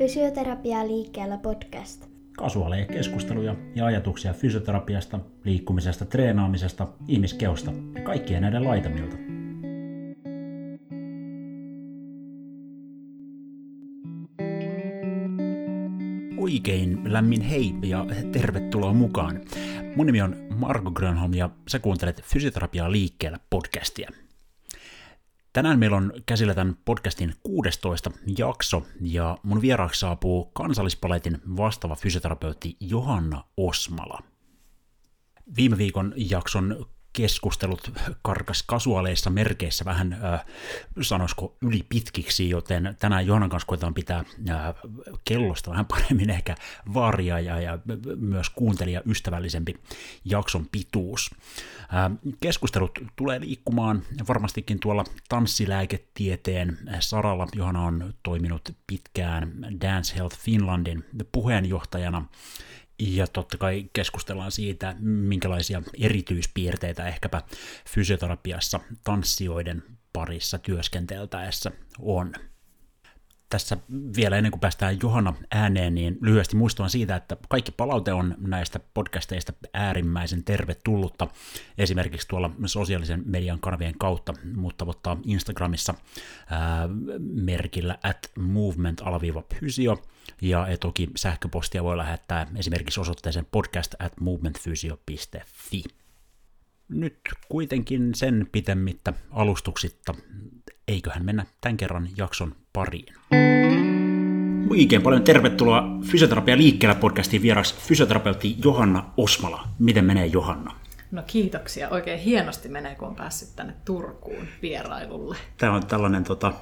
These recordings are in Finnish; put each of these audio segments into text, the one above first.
Fysioterapia liikkeellä podcast. Kasuaaleja keskusteluja ja ajatuksia fysioterapiasta, liikkumisesta, treenaamisesta, ihmiskeosta ja kaikkien näiden laitamilta. Oikein lämmin hei ja tervetuloa mukaan. Mun nimi on Marko Grönholm ja sä kuuntelet Fysioterapiaa liikkeellä podcastia. Tänään meillä on käsillä tämän podcastin 16 jakso, ja mun vieraaksi saapuu kansallispaletin vastaava fysioterapeutti Johanna Osmala. Viime viikon jakson keskustelut karkas kasuaaleissa merkeissä vähän, äh, sanoisiko, ylipitkiksi, joten tänään Johannan kanssa koetaan pitää äh, kellosta vähän paremmin ehkä vaaria ja, ja myös kuuntelija ystävällisempi jakson pituus. Äh, keskustelut tulee liikkumaan varmastikin tuolla tanssilääketieteen saralla. Johanna on toiminut pitkään Dance Health Finlandin puheenjohtajana, ja totta kai keskustellaan siitä, minkälaisia erityispiirteitä ehkäpä fysioterapiassa tanssijoiden parissa työskenteltäessä on. Tässä vielä ennen kuin päästään Johanna ääneen, niin lyhyesti muistutan siitä, että kaikki palaute on näistä podcasteista äärimmäisen tervetullutta, esimerkiksi tuolla sosiaalisen median kanavien kautta, mutta ottaa Instagramissa ää, merkillä at movement-physio, ja toki sähköpostia voi lähettää esimerkiksi osoitteeseen podcast at movementphysio.fi. Nyt kuitenkin sen pitemmittä alustuksitta, eiköhän mennä tämän kerran jakson pariin. Oikein paljon tervetuloa Fysioterapia liikkeellä podcastiin vieraksi fysioterapeutti Johanna Osmala. Miten menee Johanna? No kiitoksia. Oikein hienosti menee, kun on päässyt tänne Turkuun vierailulle. Tämä on tällainen tota,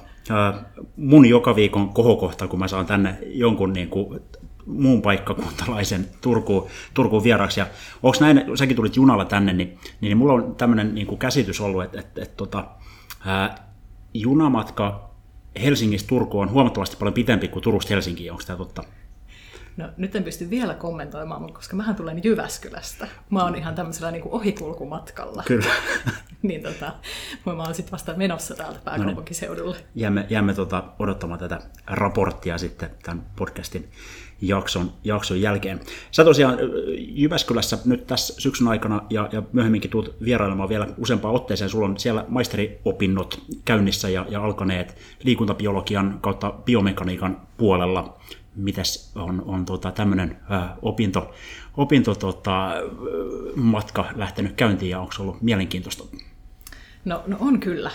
mun joka viikon kohokohta, kun mä saan tänne jonkun niin kuin, muun paikkakuntalaisen Turkuun, Turkuun vieraaksi. Ja onko näin, säkin tulit junalla tänne, niin, niin mulla on tämmöinen niin kuin käsitys ollut, että, että, että tota, ää, junamatka Helsingistä Turkuun on huomattavasti paljon pitempi kuin Turusta Helsinkiin. Onko tämä totta? No nyt en pysty vielä kommentoimaan, koska mähän tulen Jyväskylästä. Mä oon ihan tämmöisellä niin kuin ohikulkumatkalla. Kyllä. niin tota, mä oon sitten vasta menossa täältä pääkaupunkiseudulle. No niin. Jäämme, jäämme tota odottamaan tätä raporttia sitten tämän podcastin jakson, jakson jälkeen. Sä tosiaan Jyväskylässä nyt tässä syksyn aikana ja, ja myöhemminkin tulet vierailemaan vielä useampaan otteeseen. Sulla on siellä maisteriopinnot käynnissä ja, ja alkaneet liikuntabiologian kautta biomekaniikan puolella mitäs on, on tota, tämmöinen opinto, opinto tota, matka lähtenyt käyntiin ja onko se ollut mielenkiintoista? No, no on kyllä.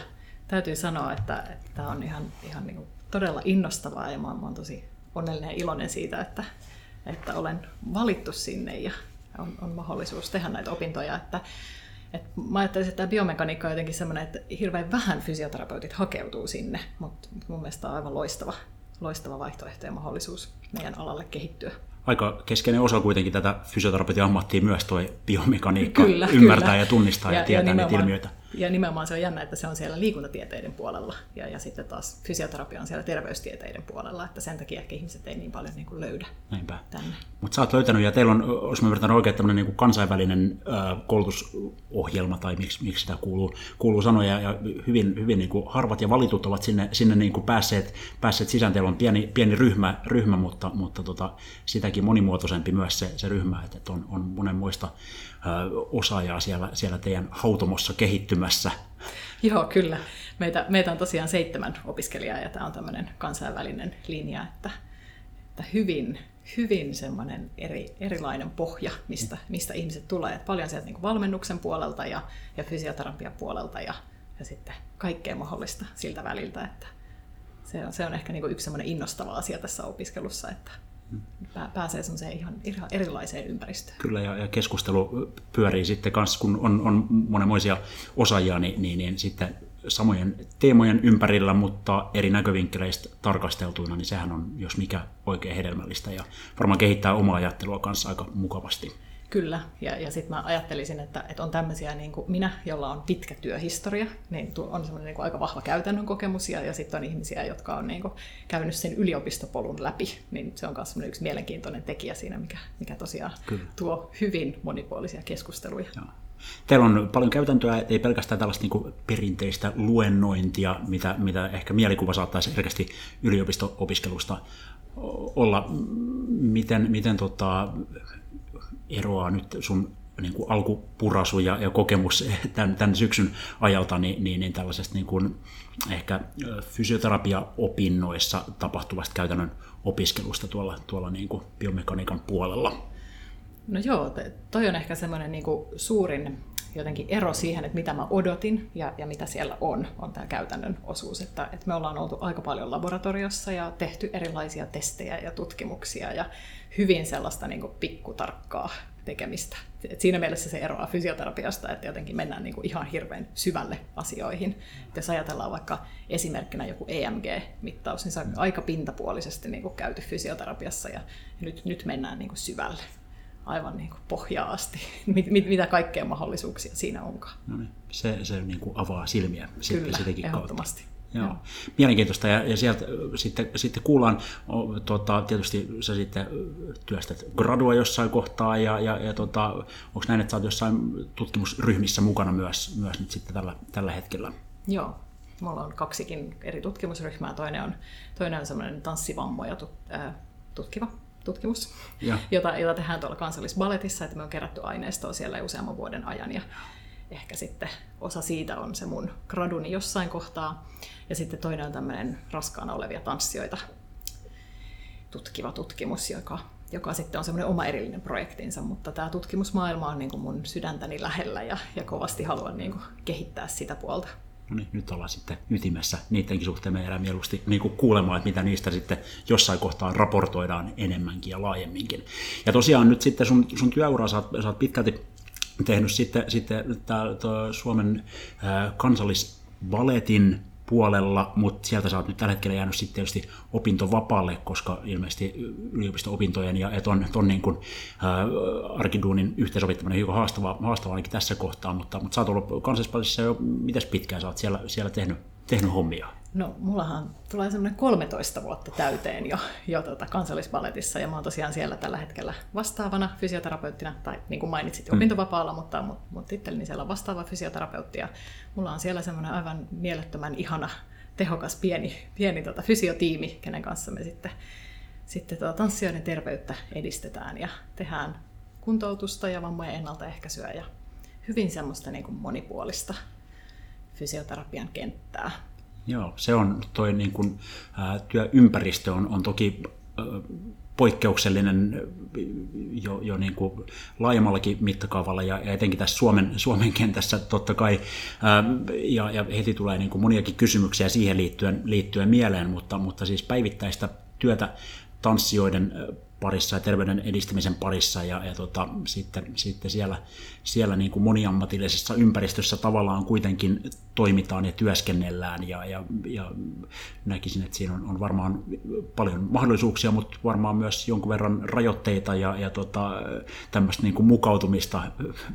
Täytyy sanoa, että tämä on ihan, ihan niin todella innostavaa ja mä mä oon tosi onnellinen ja iloinen siitä, että, että olen valittu sinne ja on, on mahdollisuus tehdä näitä opintoja. Että, että mä ajattelisin, että tämä biomekaniikka on jotenkin sellainen, että hirveän vähän fysioterapeutit hakeutuu sinne, mutta mun mielestä on aivan loistava, loistava vaihtoehto ja mahdollisuus meidän alalle kehittyä. Aika keskeinen osa kuitenkin tätä fysioterapeutin ammattia myös tuo biomekaniikka, kyllä, ymmärtää kyllä. ja tunnistaa ja, ja tietää ja niitä ilmiöitä. Ja nimenomaan se on jännä, että se on siellä liikuntatieteiden puolella ja, ja sitten taas fysioterapia on siellä terveystieteiden puolella, että sen takia ehkä ihmiset ei niin paljon niin kuin löydä Näinpä. tänne. Mutta sä oot löytänyt ja teillä on, jos mä ymmärtän oikein, tämmöinen niin kansainvälinen koulutusohjelma tai miksi, miksi sitä kuuluu, kuuluu sanoa ja, hyvin, hyvin niin kuin harvat ja valitut ovat sinne, sinne niin kuin päässeet, päässeet sisään. Teillä on pieni, pieni ryhmä, ryhmä mutta, mutta tota, sitäkin monimuotoisempi myös se, se ryhmä, että on, on monenmoista osaajaa siellä, siellä teidän hautomossa kehittymässä. Joo, kyllä. Meitä, meitä on tosiaan seitsemän opiskelijaa ja tämä on tämmöinen kansainvälinen linja, että, että hyvin, hyvin semmoinen eri, erilainen pohja, mistä, mistä ihmiset tulee. Että paljon sieltä niin valmennuksen puolelta ja, ja fysioterapian puolelta ja, ja sitten kaikkea mahdollista siltä väliltä. Että se on, se on ehkä niin yksi semmoinen innostava asia tässä opiskelussa, että pääsee semmoiseen ihan erilaiseen ympäristöön. Kyllä, ja, ja keskustelu pyörii sitten kanssa, kun on, on monenmoisia osaajia, niin, niin, niin sitten samojen teemojen ympärillä, mutta eri näkövinkkeleistä tarkasteltuina, niin sehän on, jos mikä, oikein hedelmällistä ja varmaan kehittää omaa ajattelua kanssa aika mukavasti. Kyllä, ja, ja sitten mä ajattelisin, että, että on tämmöisiä niin kuin minä, jolla on pitkä työhistoria, niin on semmoinen niin kuin aika vahva käytännön kokemus, ja, ja sitten on ihmisiä, jotka on niin kuin käynyt sen yliopistopolun läpi, niin se on myös yksi mielenkiintoinen tekijä siinä, mikä, mikä tosiaan Kyllä. tuo hyvin monipuolisia keskusteluja. Joo. Teillä on paljon käytäntöä, ei pelkästään tällaista niin kuin perinteistä luennointia, mitä, mitä ehkä mielikuva saattaisi herkästi yliopisto-opiskelusta olla, miten, miten tota, eroaa nyt sun niin kuin alkupurasu ja, ja kokemus tämän, tämän syksyn ajalta niin, niin, niin tällaisesta niin kuin ehkä fysioterapia-opinnoissa tapahtuvasta käytännön opiskelusta tuolla, tuolla niin kuin biomekaniikan puolella. No joo, toi on ehkä semmoinen niin suurin jotenkin ero siihen, että mitä mä odotin ja, ja mitä siellä on, on tämä käytännön osuus. Että, että me ollaan oltu aika paljon laboratoriossa ja tehty erilaisia testejä ja tutkimuksia ja hyvin sellaista niin pikkutarkkaa tekemistä. Et siinä mielessä se eroaa fysioterapiasta, että jotenkin mennään niin kuin ihan hirveän syvälle asioihin. Et jos ajatellaan vaikka esimerkkinä joku EMG-mittaus, niin se on aika pintapuolisesti niin kuin käyty fysioterapiassa ja nyt, nyt mennään niin kuin syvälle aivan niin kuin pohjaa asti, mit, mit, mitä kaikkea mahdollisuuksia siinä onkaan. No niin, se, se niin kuin avaa silmiä Kyllä, sitäkin ehdottomasti. Kautta. Joo. Joo. Mielenkiintoista ja, ja sieltä sitten, sitten kuullaan, tota, tietysti sä sitten työstät gradua jossain kohtaa ja, ja, ja tota, onko näin, että sä oot jossain tutkimusryhmissä mukana myös, myös nyt sitten tällä, tällä hetkellä? Joo, mulla on kaksikin eri tutkimusryhmää. Toinen on, toinen on semmoinen tanssivammoja tutkiva tutkimus, ja. jota, jota tehdään tuolla kansallisbaletissa, että me on kerätty aineistoa siellä useamman vuoden ajan ja ehkä sitten osa siitä on se mun graduni jossain kohtaa. Ja sitten toinen on tämmöinen raskaana olevia tanssijoita tutkiva tutkimus, joka, joka sitten on semmoinen oma erillinen projektinsa, mutta tämä tutkimusmaailma on niin kuin mun sydäntäni lähellä ja, ja kovasti haluan niin kuin kehittää sitä puolta no niin, nyt ollaan sitten ytimessä niidenkin suhteen. Me jäädään mieluusti niin kuin kuulemaan, että mitä niistä sitten jossain kohtaa raportoidaan enemmänkin ja laajemminkin. Ja tosiaan nyt sitten sun, sun työura, sä oot, sä oot pitkälti tehnyt sitten, sitten tää, Suomen äh, kansallisbaletin puolella, mutta sieltä sä oot nyt tällä hetkellä jäänyt sitten tietysti opintovapaalle, koska ilmeisesti yliopisto-opintojen ja ton, ton niin kuin, ää, arkiduunin yhteensovittaminen on hiukan haastavaa, haastavaa ainakin tässä kohtaa, mutta, mutta sä oot ollut kansallispalissa jo mitäs pitkään sä oot siellä, siellä tehnyt, tehnyt hommia? No, mullahan tulee semmoinen 13 vuotta täyteen jo, jo tota kansallisballetissa, ja mä oon tosiaan siellä tällä hetkellä vastaavana fysioterapeuttina, tai niin kuin mainitsit, mm. opintovapaalla, mutta, mutta, mutta tittelini siellä on vastaava fysioterapeutti, ja mulla on siellä semmoinen aivan mielettömän ihana, tehokas pieni, pieni tota, fysiotiimi, kenen kanssa me sitten, sitten tota, tanssijoiden terveyttä edistetään ja tehdään kuntoutusta ja vammojen ennaltaehkäisyä ja hyvin semmoista niin kuin monipuolista fysioterapian kenttää. Joo, se on toi niin ää, työympäristö on, on toki ää, poikkeuksellinen jo, jo niin kuin laajemmallakin mittakaavalla ja, ja etenkin tässä Suomen, Suomen kentässä totta kai. Ää, ja, ja heti tulee niin kuin moniakin kysymyksiä siihen liittyen, liittyen mieleen, mutta, mutta siis päivittäistä työtä tanssijoiden parissa ja terveyden edistämisen parissa ja, ja tota, sitten, sitten siellä, siellä niin kuin moniammatillisessa ympäristössä tavallaan kuitenkin toimitaan ja työskennellään ja, ja, ja näkisin, että siinä on, on varmaan paljon mahdollisuuksia, mutta varmaan myös jonkun verran rajoitteita ja, ja tota, tämmöistä niin kuin mukautumista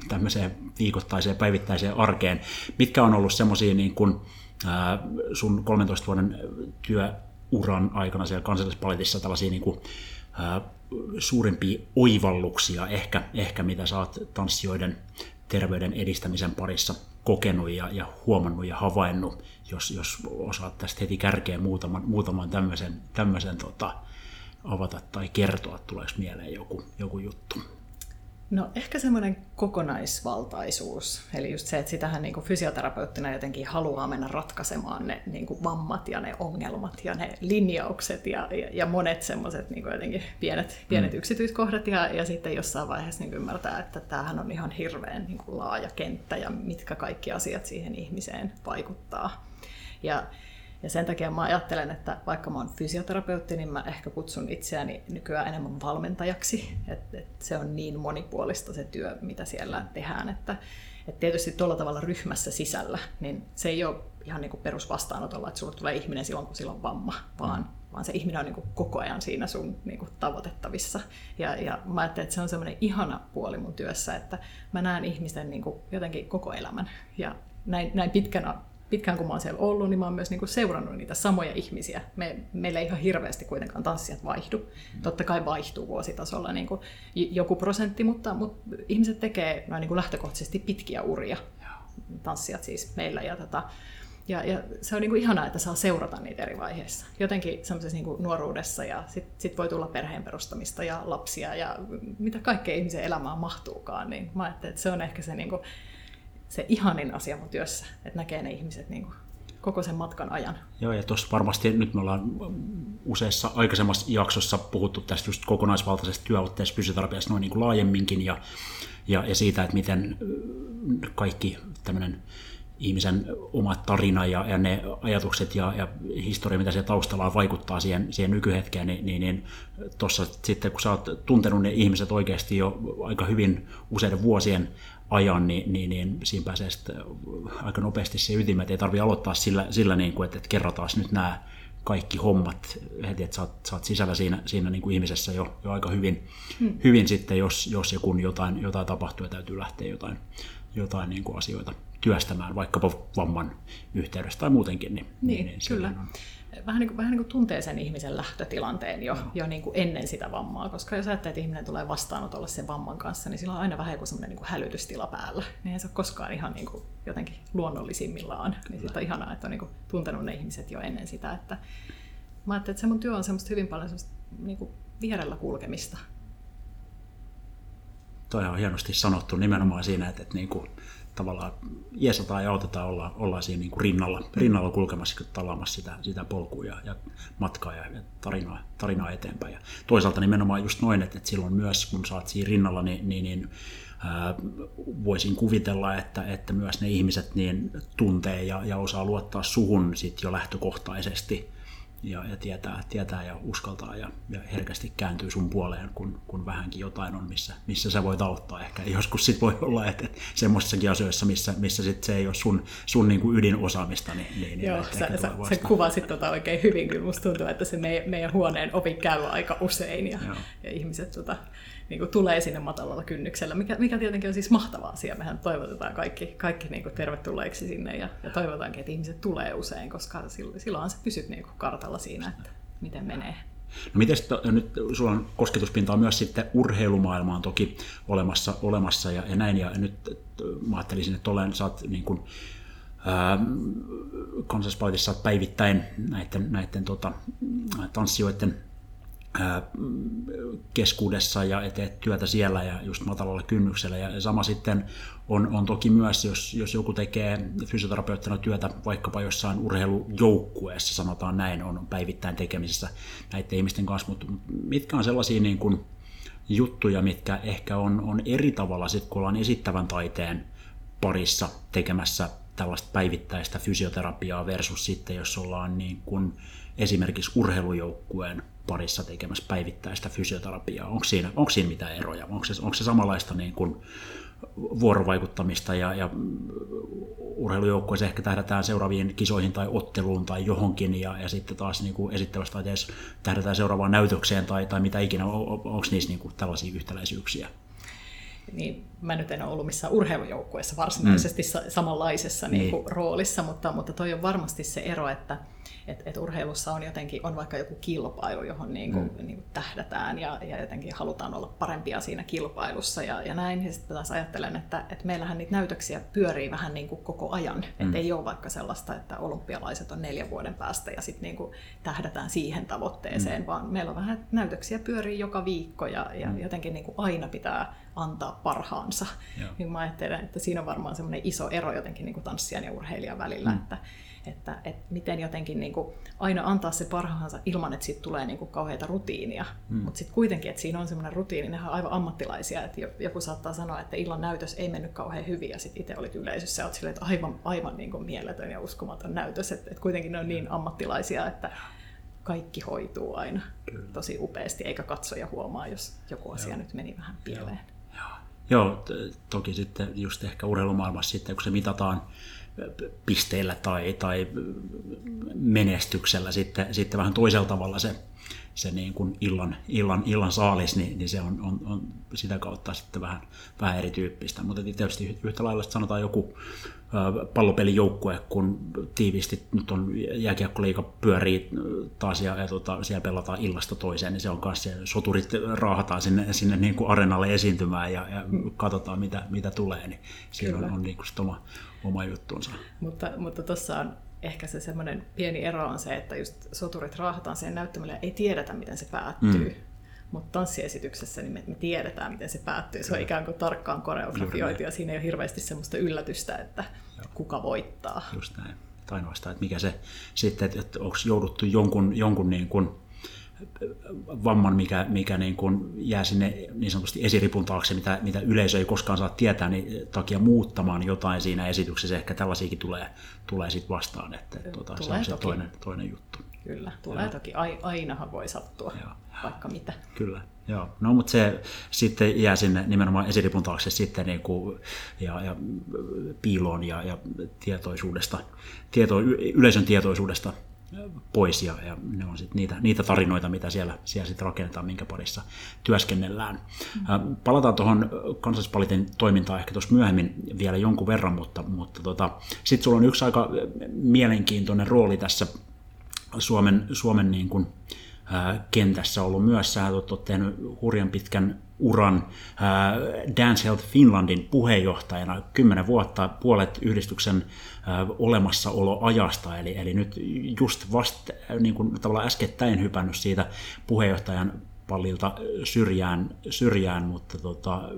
tämmöiseen viikoittaiseen päivittäiseen arkeen. Mitkä on ollut semmoisia niin kuin, sun 13 vuoden työuran aikana siellä kansallispaletissa tällaisia niin kuin, suurimpia oivalluksia ehkä, ehkä mitä sä oot tanssijoiden terveyden edistämisen parissa kokenut ja, ja huomannut ja havainnut, jos, jos osaat tästä heti kärkeen muutaman, muutaman tämmöisen, tämmöisen tota, avata tai kertoa, tuleeko mieleen joku, joku juttu. No ehkä semmoinen kokonaisvaltaisuus, eli just se, että sitähän niin kuin fysioterapeuttina jotenkin haluaa mennä ratkaisemaan ne niin kuin vammat ja ne ongelmat ja ne linjaukset ja, ja, ja monet semmoiset niin jotenkin pienet, pienet mm. yksityiskohdat ja, ja sitten jossain vaiheessa niin ymmärtää, että tämähän on ihan hirveän niin kuin laaja kenttä ja mitkä kaikki asiat siihen ihmiseen vaikuttaa. Ja ja sen takia mä ajattelen, että vaikka mä oon fysioterapeutti, niin mä ehkä kutsun itseäni nykyään enemmän valmentajaksi. Että et se on niin monipuolista se työ, mitä siellä tehdään. Että et tietysti tuolla tavalla ryhmässä sisällä, niin se ei ole ihan niin kuin perusvastaanotolla, että sulla tulee ihminen silloin, kun sillä on vamma, vaan, mm. vaan se ihminen on niin kuin koko ajan siinä sun niin kuin tavoitettavissa. Ja, ja mä ajattelen, että se on semmoinen ihana puoli mun työssä, että mä näen ihmisten niin kuin jotenkin koko elämän. Ja näin, näin pitkänä pitkään kun mä oon siellä ollut, niin mä oon myös niinku seurannut niitä samoja ihmisiä. Me, meillä ei ihan hirveästi kuitenkaan tanssijat vaihdu. Mm. Totta kai vaihtuu vuositasolla niinku joku prosentti, mutta, mutta ihmiset tekee noin niinku lähtökohtaisesti pitkiä uria. Tanssijat siis meillä. Ja, tota, ja, ja se on niin kuin ihanaa, että saa seurata niitä eri vaiheissa. Jotenkin semmoisessa niin nuoruudessa ja sitten sit voi tulla perheen perustamista ja lapsia ja mitä kaikkea ihmisen elämään mahtuukaan. Niin mä ajattelin, että se on ehkä se, niin kuin, se ihanin asia mun työssä, että näkee ne ihmiset niin kuin koko sen matkan ajan. Joo, ja tuossa varmasti nyt me ollaan useissa aikaisemmassa jaksossa puhuttu tästä just kokonaisvaltaisesta työotteesta fysioterapiasta noin niin kuin laajemminkin ja, ja, ja siitä, että miten kaikki tämmöinen ihmisen oma tarina ja, ja ne ajatukset ja, ja historia, mitä siellä taustalla on, vaikuttaa siihen, siihen nykyhetkeen, niin, niin, niin tuossa sitten kun sä oot tuntenut ne ihmiset oikeasti jo aika hyvin useiden vuosien ajan, niin, niin, niin siinä pääsee sitten aika nopeasti se ytimme, että ei tarvitse aloittaa sillä, sillä niin kuin, että, että kerrotaan nyt nämä kaikki hommat heti, että sä oot, sä oot sisällä siinä, siinä niin kuin ihmisessä jo, jo aika hyvin, hmm. hyvin sitten, jos, jos ja kun jotain, jotain tapahtuu ja täytyy lähteä jotain, jotain niin kuin asioita työstämään vaikkapa vamman yhteydessä tai muutenkin. Niin, niin, niin kyllä. On. Vähän niin, kuin, vähän niin kuin tuntee sen ihmisen lähtötilanteen jo, jo niin kuin ennen sitä vammaa, koska jos ajattelee, että ihminen tulee vastaanotolle sen vamman kanssa, niin sillä on aina vähän joku semmoinen niin kuin hälytystila päällä. Niin ei se ole koskaan ihan niin kuin jotenkin luonnollisimmillaan. Niin sitten on ihanaa, että on niin kuin tuntenut ne ihmiset jo ennen sitä. Että mä ajattelin, että se mun työ on semmoista hyvin paljon semmoista niin kuin vierellä kulkemista. Toi on hienosti sanottu nimenomaan siinä, että, että niin kuin tavallaan jeesataan ja autetaan, olla, ollaan siinä niin kuin rinnalla, rinnalla kulkemassa, talaamassa sitä, sitä polkua ja, ja matkaa ja, ja tarinaa, tarinaa eteenpäin. Ja toisaalta nimenomaan just noin, että, että silloin myös kun saat siinä rinnalla, niin, niin, niin ää, voisin kuvitella, että, että myös ne ihmiset niin tuntee ja, ja osaa luottaa suhun sit jo lähtökohtaisesti ja, ja tietää, tietää ja uskaltaa ja, ja herkästi kääntyy sun puoleen, kun, kun vähänkin jotain on, missä, missä sä voit auttaa. Ehkä joskus sit voi olla, että, että semmoisissakin asioissa, missä, missä sit se ei ole sun, sun niin kuin ydinosaamista, niin, niin Joo, sä, sä, sä kuvasit tota oikein hyvin, kyllä. Musta tuntuu, että se meidän, meidän huoneen ovi käy aika usein ja, ja ihmiset tota, niin kuin tulee sinne matalalla kynnyksellä, mikä, mikä tietenkin on siis mahtava asia. Mehän toivotetaan kaikki, kaikki niin kuin tervetulleeksi sinne ja, ja toivotaankin, että ihmiset tulee usein, koska silloin sä pysyt niin kuin kartalla siinä, että miten menee. No miten nyt sulla on kosketuspintaa myös sitten urheilumaailmaan toki olemassa, olemassa ja, ja näin, ja nyt mä ajattelisin, että olen, sä oot niin kuin, kansallispalatissa päivittäin näiden, näiden tota, tanssijoiden keskuudessa ja teet työtä siellä ja just matalalla kynnyksellä. Ja sama sitten on, on toki myös, jos, jos joku tekee fysioterapeuttina työtä vaikkapa jossain urheilujoukkueessa, sanotaan näin, on päivittäin tekemisissä näiden ihmisten kanssa, mutta mitkä on sellaisia niin kuin juttuja, mitkä ehkä on, on eri tavalla sitten, kun ollaan esittävän taiteen parissa tekemässä tällaista päivittäistä fysioterapiaa versus sitten, jos ollaan niin kuin esimerkiksi urheilujoukkueen parissa tekemässä päivittäistä fysioterapiaa? Onko siinä, onko siinä mitään eroja? Onko se, onko se samanlaista niin kuin vuorovaikuttamista ja, ja urheilujoukkueessa ehkä tähdätään seuraaviin kisoihin tai otteluun tai johonkin ja, ja sitten taas niin kuin esittävässä taiteessa tähdätään seuraavaan näytökseen tai, tai mitä ikinä. Onko niissä niin kuin tällaisia yhtäläisyyksiä? niin mä nyt en ole ollut missään urheilujoukkueessa varsinaisesti mm. samanlaisessa niin. Niin kuin, roolissa, mutta, mutta toi on varmasti se ero, että et, et urheilussa on jotenkin on vaikka joku kilpailu, johon niin kuin, mm. niin kuin tähdätään ja, ja jotenkin halutaan olla parempia siinä kilpailussa ja, ja näin. Ja sitten taas ajattelen, että, että meillähän niitä näytöksiä pyörii vähän niin kuin koko ajan. Mm. Että ei ole vaikka sellaista, että olympialaiset on neljän vuoden päästä ja sitten niin kuin tähdätään siihen tavoitteeseen, mm. vaan meillä on vähän näytöksiä pyörii joka viikko ja, ja mm. jotenkin niin kuin aina pitää antaa parhaansa. Niin mä ajattelen, että siinä on varmaan semmoinen iso ero jotenkin niin kuin tanssijan ja urheilijan välillä, mm. että, että, että miten jotenkin niin kuin aina antaa se parhaansa ilman, että siitä tulee niin kuin kauheita rutiinia. Mm. Mutta sitten kuitenkin, että siinä on semmoinen rutiini, ne on aivan ammattilaisia, että joku saattaa sanoa, että illan näytös ei mennyt kauhean hyvin ja sitten itse olit yleisössä ja olet silleen, että aivan, aivan niin kuin mieletön ja uskomaton näytös, että, että kuitenkin ne on niin ammattilaisia, että kaikki hoituu aina Kyllä. tosi upeasti, eikä katsoja huomaa, jos joku asia Joo. nyt meni vähän pieleen. Joo. Joo, toki sitten just ehkä urheilumaailmassa sitten, kun se mitataan pisteillä tai, tai menestyksellä sitten, sitten vähän toisella tavalla se, se niin kuin illan, illan, illan saalis, niin, niin se on, on, on, sitä kautta sitten vähän, vähän erityyppistä. Mutta tietysti yhtä lailla sanotaan joku pallopelijoukkue, kun tiiviisti nyt on jääkiekkoliiga pyörii taas ja, ja tota, siellä pelataan illasta toiseen, niin se on kanssa se, soturit raahataan sinne, sinne niin kuin arenalle esiintymään ja, ja katsotaan mitä, mitä tulee, niin siinä on, on niin kuin oma, oma juttuunsa. Mutta, mutta tuossa on ehkä se semmoinen pieni ero on se, että just soturit raahataan siihen näyttämölle ja ei tiedetä, miten se päättyy. Mm. Mutta tanssiesityksessä niin me, me tiedetään, miten se päättyy. Se on ikään kuin tarkkaan koreografioitu ja siinä ei ole hirveästi semmoista yllätystä, että Joo. kuka voittaa. Just näin. Ainoastaan, että mikä se sitten, että onko jouduttu jonkun, jonkun niin kuin vamman, mikä, mikä niin kuin jää sinne niin sanotusti esiripun taakse, mitä, mitä yleisö ei koskaan saa tietää, niin takia muuttamaan jotain siinä esityksessä. Ehkä tällaisiakin tulee, tulee sitten vastaan, että tuota, se on se toinen, toinen juttu. Kyllä, tulee ja. toki. Ainahan voi sattua ja. vaikka mitä. Kyllä, joo. No mutta se sitten jää sinne nimenomaan esiripun taakse sitten niin kuin, ja, ja piiloon ja, ja tietoisuudesta, tieto, yleisön tietoisuudesta pois ja, ja ne on sit niitä, niitä tarinoita, mitä siellä, siellä sit rakennetaan, minkä parissa työskennellään. Mm. Palataan tuohon kansallispalitin toimintaan ehkä tuossa myöhemmin vielä jonkun verran, mutta, mutta tota, sitten sulla on yksi aika mielenkiintoinen rooli tässä Suomen, Suomen niin kuin, ää, kentässä ollut myös. Sä olet tehnyt hurjan pitkän uran Dance Health Finlandin puheenjohtajana. Kymmenen vuotta, puolet yhdistyksen olemassaoloajasta, eli, eli nyt just vasta niin kuin tavallaan äskettäin hypännyt siitä puheenjohtajan pallilta syrjään, syrjään mutta tota,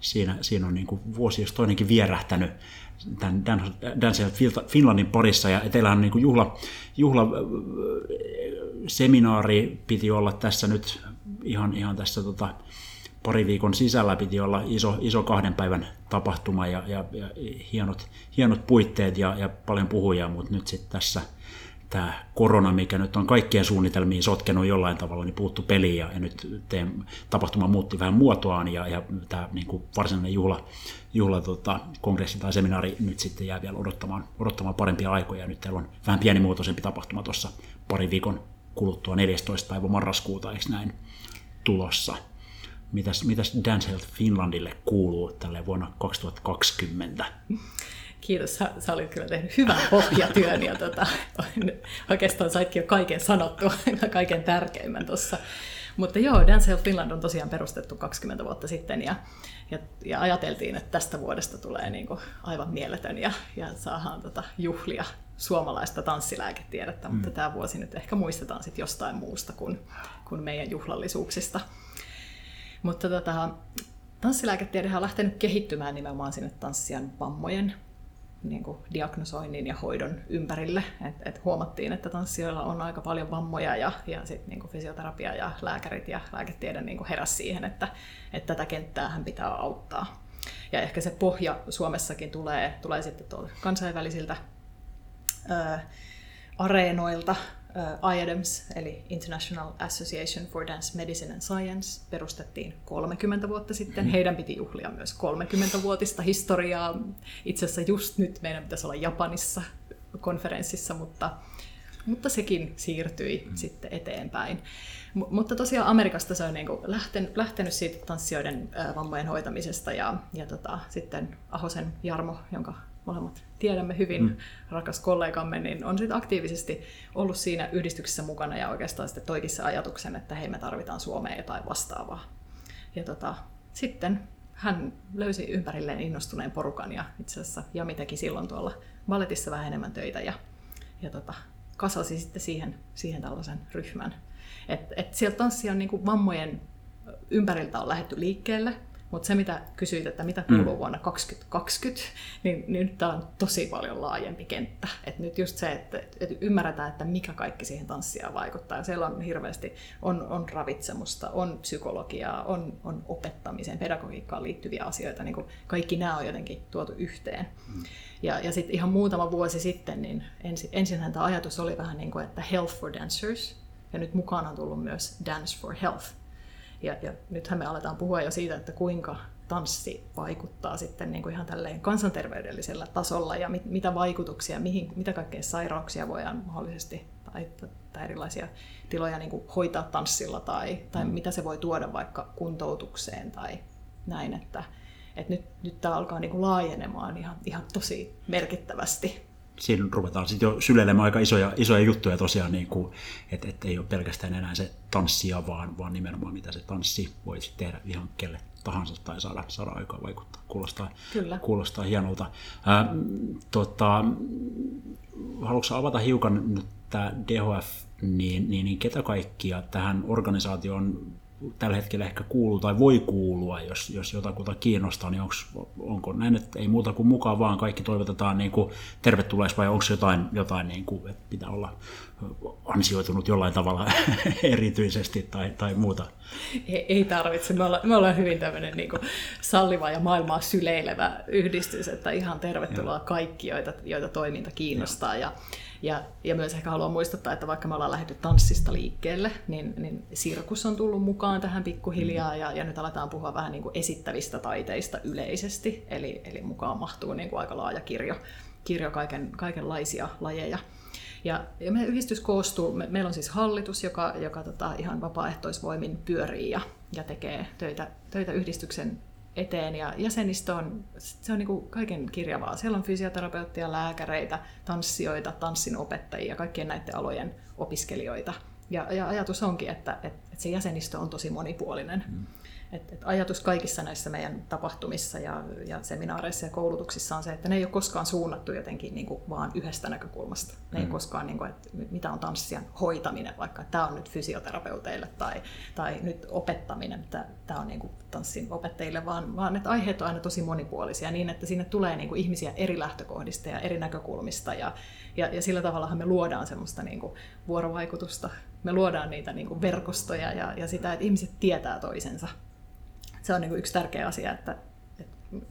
siinä, siinä on niin kuin vuosi jos toinenkin vierähtänyt tämän Dance Finlandin parissa, ja teillä on niin kuin juhla, juhla seminaari piti olla tässä nyt ihan, ihan tässä tota, pari viikon sisällä piti olla iso, iso kahden päivän tapahtuma ja, ja, ja hienot, hienot puitteet ja, ja paljon puhujia, mutta nyt sitten tässä tämä korona, mikä nyt on kaikkien suunnitelmiin sotkenut jollain tavalla, niin puuttu peliin ja, ja nyt teen, tapahtuma muutti vähän muotoaan ja, ja tämä niin kuin varsinainen juhla, juhla tota, kongressi tai seminaari nyt sitten jää vielä odottamaan, odottamaan parempia aikoja. Nyt teillä on vähän pienimuotoisempi tapahtuma tuossa pari viikon kuluttua 14. päivä marraskuuta, eikö näin, tulossa. Mitäs, mitäs Dance Health Finlandille kuuluu tälle vuonna 2020? Kiitos, sä, sä olit kyllä tehnyt hyvän pohjatyön ja tota, oikeastaan saitkin jo kaiken sanottua, kaiken tärkeimmän tuossa. Mutta joo, Dance Health Finland on tosiaan perustettu 20 vuotta sitten ja, ja, ja ajateltiin, että tästä vuodesta tulee niin kuin aivan mieletön ja, ja saadaan tota juhlia suomalaista tanssilääketiedettä, mm. mutta tämä vuosi nyt ehkä muistetaan sitten jostain muusta kuin, kuin meidän juhlallisuuksista. Mutta tota, tanssilääketiede on lähtenyt kehittymään nimenomaan sinne tanssijan vammojen niin kuin diagnosoinnin ja hoidon ympärille. Et, et huomattiin, että tanssijoilla on aika paljon vammoja ja, ja sit niin kuin fysioterapia ja lääkärit ja lääketiede niin kuin siihen, että, että tätä kenttää hän pitää auttaa. Ja ehkä se pohja Suomessakin tulee, tulee sitten kansainvälisiltä ää, areenoilta, IADMS, eli International Association for Dance Medicine and Science, perustettiin 30 vuotta sitten. Mm-hmm. Heidän piti juhlia myös 30-vuotista historiaa. Itse asiassa just nyt meidän pitäisi olla Japanissa konferenssissa, mutta, mutta sekin siirtyi mm. sitten eteenpäin. M- mutta tosiaan Amerikasta se on niin lähtenyt, lähtenyt siitä tanssijoiden vammojen hoitamisesta ja, ja tota, sitten Ahosen Jarmo, jonka molemmat tiedämme hyvin, mm. rakas kollegamme, niin on sitten aktiivisesti ollut siinä yhdistyksessä mukana ja oikeastaan sitten toikin se ajatuksen, että hei me tarvitaan Suomeen jotain vastaavaa. Ja tota, sitten hän löysi ympärilleen innostuneen porukan ja itse asiassa Jami teki silloin tuolla balletissa vähän enemmän töitä ja, ja tota, kasasi sitten siihen, siihen tällaisen ryhmän. Et, et sieltä tanssijan niin kuin vammojen ympäriltä on lähetty liikkeelle, mutta se, mitä kysyit, että mitä kuuluu mm. vuonna 2020, niin, niin nyt tämä on tosi paljon laajempi kenttä. Et nyt just se, että, että ymmärretään, että mikä kaikki siihen tanssiaan vaikuttaa. Ja siellä on hirveästi, on, on ravitsemusta, on psykologiaa, on, on opettamiseen, pedagogiikkaan liittyviä asioita. Niin kaikki nämä on jotenkin tuotu yhteen. Mm. Ja, ja sitten ihan muutama vuosi sitten, niin ensi, ensinhän tämä ajatus oli vähän niin kuin, että health for dancers, ja nyt mukaan on tullut myös dance for health ja, ja nythän me aletaan puhua jo siitä, että kuinka tanssi vaikuttaa sitten niin kuin ihan tälleen kansanterveydellisellä tasolla ja mit, mitä vaikutuksia, mihin, mitä kaikkea sairauksia voidaan mahdollisesti tai, tai erilaisia tiloja niin kuin hoitaa tanssilla tai, tai mm. mitä se voi tuoda vaikka kuntoutukseen tai näin, että, että nyt, nyt tämä alkaa niin kuin laajenemaan ihan, ihan tosi merkittävästi siinä ruvetaan sitten jo syleilemään aika isoja, isoja juttuja tosiaan, niin kuin, että, että ei ole pelkästään enää se tanssia, vaan, vaan nimenomaan mitä se tanssi voi tehdä ihan kelle tahansa tai saada, saada aikaa vaikuttaa. Kuulostaa, Kyllä. kuulostaa hienolta. Ää, tota, haluatko avata hiukan nyt tämä DHF, niin, niin, niin ketä kaikkia tähän organisaatioon tällä hetkellä ehkä kuuluu tai voi kuulua, jos, jos jotakuta kiinnostaa, niin onks, onko näin, että ei muuta kuin mukaan vaan kaikki toivotetaan niin kuin tervetulleeksi vai onko jotain, jotain niin kuin, että pitää olla ansioitunut jollain tavalla erityisesti tai, tai muuta? Ei, ei tarvitse. Me ollaan, me ollaan hyvin tämmöinen niin salliva ja maailmaa syleilevä yhdistys, että ihan tervetuloa kaikki, joita, joita toiminta kiinnostaa. Ja. Ja, ja, ja myös ehkä haluan muistuttaa, että vaikka me ollaan lähdetty tanssista liikkeelle, niin, niin sirkus on tullut mukaan tähän pikkuhiljaa, mm. ja, ja nyt aletaan puhua vähän niin kuin esittävistä taiteista yleisesti, eli, eli mukaan mahtuu niin kuin aika laaja kirjo, kirjo kaiken, kaikenlaisia lajeja. Ja, ja meidän yhdistys koostuu, me, meillä on siis hallitus, joka, joka tota, ihan vapaaehtoisvoimin pyörii ja, ja tekee töitä, töitä yhdistyksen eteen ja jäsenistö on, se on niin kuin kaiken kirjavaa. Siellä on fysioterapeuttia, lääkäreitä, tanssijoita, tanssin opettajia, kaikkien näiden alojen opiskelijoita. Ja, ja ajatus onkin, että, että, että se jäsenistö on tosi monipuolinen. Mm. Et, et ajatus kaikissa näissä meidän tapahtumissa ja, ja seminaareissa ja koulutuksissa on se, että ne ei ole koskaan suunnattu jotenkin niin kuin vaan yhdestä näkökulmasta. Ne mm. ei koskaan, niin kuin, että mitä on tanssian hoitaminen, vaikka tämä on nyt fysioterapeuteille tai, tai nyt opettaminen, tämä on niin kuin tanssin opettajille, vaan, vaan että aiheet on aina tosi monipuolisia niin, että sinne tulee niin kuin ihmisiä eri lähtökohdista ja eri näkökulmista ja, ja, ja sillä tavallahan me luodaan semmoista niin kuin vuorovaikutusta. Me luodaan niitä niin kuin verkostoja ja, ja sitä, että ihmiset tietää toisensa se on niin kuin yksi tärkeä asia, että,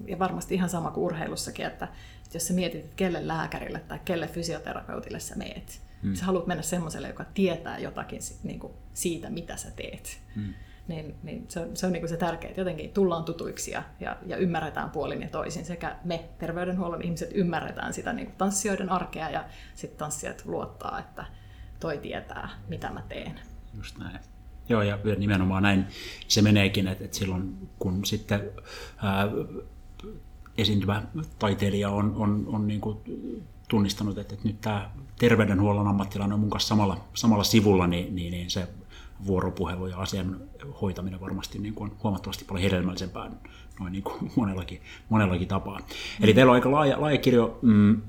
ja varmasti ihan sama kuin urheilussakin, että, että jos sä mietit, että kelle lääkärille tai kelle fysioterapeutille sä meet, hmm. sä haluat mennä semmoiselle, joka tietää jotakin niin kuin siitä, mitä sä teet. Hmm. Niin, niin se on se, on niin kuin se tärkeää, että jotenkin tullaan tutuiksi ja, ja, ja ymmärretään puolin ja toisin. Sekä me terveydenhuollon ihmiset ymmärretään sitä niin kuin tanssijoiden arkea ja sitten tanssijat luottaa, että toi tietää, mitä mä teen. Just näin. Joo, ja nimenomaan näin se meneekin, että, että silloin kun sitten ää, esiintyvä taiteilija on, on, on niin kuin tunnistanut, että, että nyt tämä terveydenhuollon ammattilainen on mun kanssa samalla, samalla sivulla, niin, niin, niin se vuoropuhelu ja asian hoitaminen varmasti niin kuin on huomattavasti paljon hedelmällisempää noin niin kuin monellakin, monellakin tapaa. Eli teillä on aika laaja, laaja kirjo mm,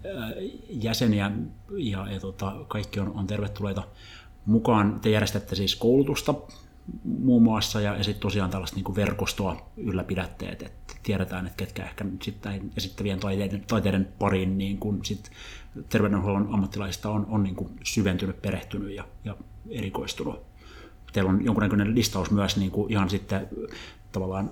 jäseniä ja, ja tota, kaikki on, on tervetulleita mukaan. Te järjestätte siis koulutusta muun muassa ja, ja sitten tosiaan tällaista niin verkostoa ylläpidätte, että, että tiedetään, että ketkä ehkä nyt sitten esittävien taiteiden, taiteiden pariin niin kuin sit terveydenhuollon ammattilaisista on, on niin syventynyt, perehtynyt ja, ja erikoistunut. Teillä on jonkunnäköinen listaus myös niin ihan sitten tavallaan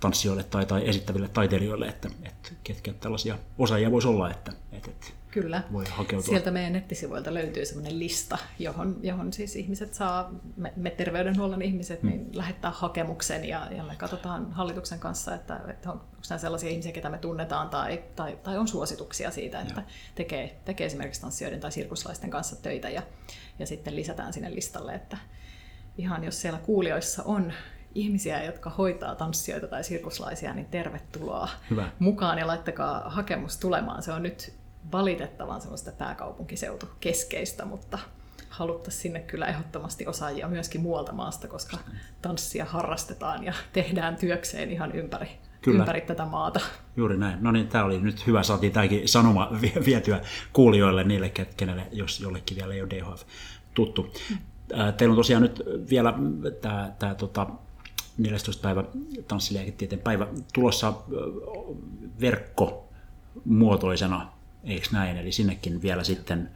tanssijoille tai, tai esittäville taiteilijoille, että, että ketkä tällaisia osaajia voisi olla, että, että Kyllä. voi hakeutua. Sieltä meidän nettisivuilta löytyy sellainen lista, johon, johon siis ihmiset saa, me, me terveydenhuollon ihmiset, niin hmm. niin lähettää hakemuksen ja, ja me katsotaan hallituksen kanssa, että, että on, onko nämä sellaisia ihmisiä, ketä me tunnetaan tai, tai, tai on suosituksia siitä, että tekee, tekee esimerkiksi tanssijoiden tai sirkuslaisten kanssa töitä ja, ja sitten lisätään sinne listalle, että ihan jos siellä kuulijoissa on ihmisiä, jotka hoitaa tanssijoita tai sirkuslaisia, niin tervetuloa Hyvä. mukaan ja laittakaa hakemus tulemaan. Se on nyt valitettavan semmoista pääkaupunkiseutu keskeistä, mutta haluttaisiin sinne kyllä ehdottomasti osaajia myöskin muualta maasta, koska tanssia harrastetaan ja tehdään työkseen ihan ympäri, Kyllä. ympäri tätä maata. Juuri näin. No niin, tämä oli nyt hyvä. Saatiin tämäkin sanoma vietyä kuulijoille, niille, kenelle, jos jollekin vielä ei ole DHF tuttu. Teillä on tosiaan nyt vielä tämä, tämä tota, 14. päivä tanssilieketieteen päivä tulossa verkkomuotoisena eikö näin? Eli sinnekin vielä sitten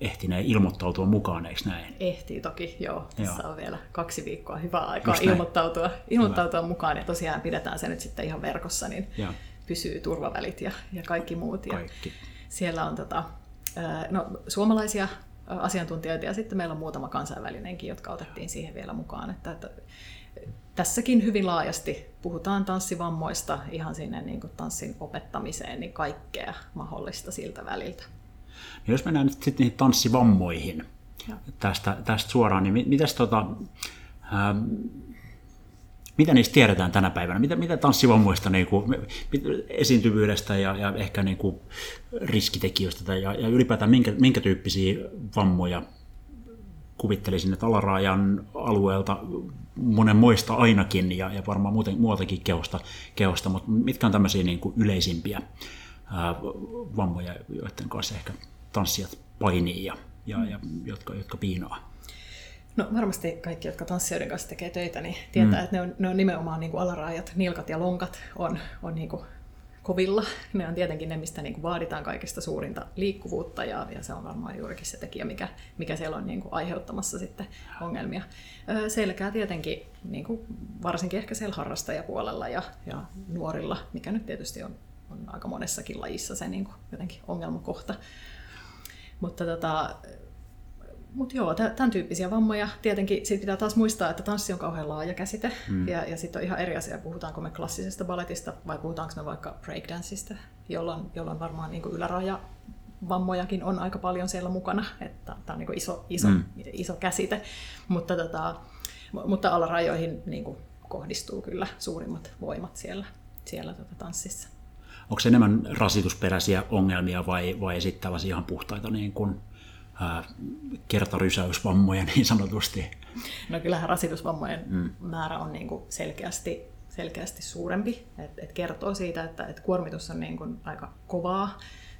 ehtinee ilmoittautua mukaan, eikö näin? Ehtii toki, joo. Tässä joo. on vielä kaksi viikkoa hyvää aikaa ilmoittautua, ilmoittautua mukaan ja tosiaan pidetään se nyt sitten ihan verkossa, niin ja. pysyy turvavälit ja, ja kaikki muut. Ja kaikki. Siellä on tota, no, suomalaisia asiantuntijoita ja sitten meillä on muutama kansainvälinenkin, jotka otettiin siihen vielä mukaan. Että, että tässäkin hyvin laajasti puhutaan tanssivammoista ihan sinne niin kuin tanssin opettamiseen, niin kaikkea mahdollista siltä väliltä. No jos mennään nyt sitten niihin tanssivammoihin tästä, tästä suoraan, niin mitäs tota, ähm, mitä niistä tiedetään tänä päivänä? Mitä, mitä tanssivammoista niin kuin, esiintyvyydestä ja, ja ehkä niin kuin riskitekijöistä tai, ja, ja ylipäätään minkä, minkä tyyppisiä vammoja kuvittelisin, että alarajan alueelta monen moista ainakin ja, ja varmaan muuten, muutakin kehosta, kehosta, mutta mitkä on tämmöisiä niin kuin yleisimpiä ää, vammoja, joiden kanssa ehkä tanssijat painii ja, ja, ja jotka, jotka piinaa? No varmasti kaikki, jotka tanssijoiden kanssa tekee töitä, niin tietää, mm. että ne on, ne on nimenomaan niin kuin alaraajat, nilkat ja lonkat on, on niin kuin kovilla. Ne on tietenkin ne, mistä niin kuin vaaditaan kaikista suurinta liikkuvuutta ja, ja se on varmaan juurikin se tekijä, mikä, mikä siellä on niin kuin aiheuttamassa sitten ongelmia. Selkää tietenkin, niin kuin varsinkin ehkä siellä harrastajapuolella ja, ja nuorilla, mikä nyt tietysti on, on aika monessakin lajissa se niin kuin jotenkin ongelmakohta. Mutta tota, mutta joo, tämän tyyppisiä vammoja. Tietenkin siitä pitää taas muistaa, että tanssi on kauhean laaja käsite. Mm. Ja, ja sitten on ihan eri asia, puhutaanko me klassisesta balletista vai puhutaanko me vaikka breakdanceista, jolloin, jolloin varmaan niin yläraja vammojakin on aika paljon siellä mukana. Että tämä on niin iso, iso, mm. iso käsite. Mutta, tota, mutta alarajoihin niin kuin kohdistuu kyllä suurimmat voimat siellä, siellä tota tanssissa. Onko se enemmän rasitusperäisiä ongelmia vai, vai sitten tällaisia ihan puhtaita niin kuin kertarysäysvammoja niin sanotusti? No kyllähän rasitusvammojen mm. määrä on niin kuin selkeästi, selkeästi suurempi. Et, et kertoo siitä, että et kuormitus on niin kuin aika kovaa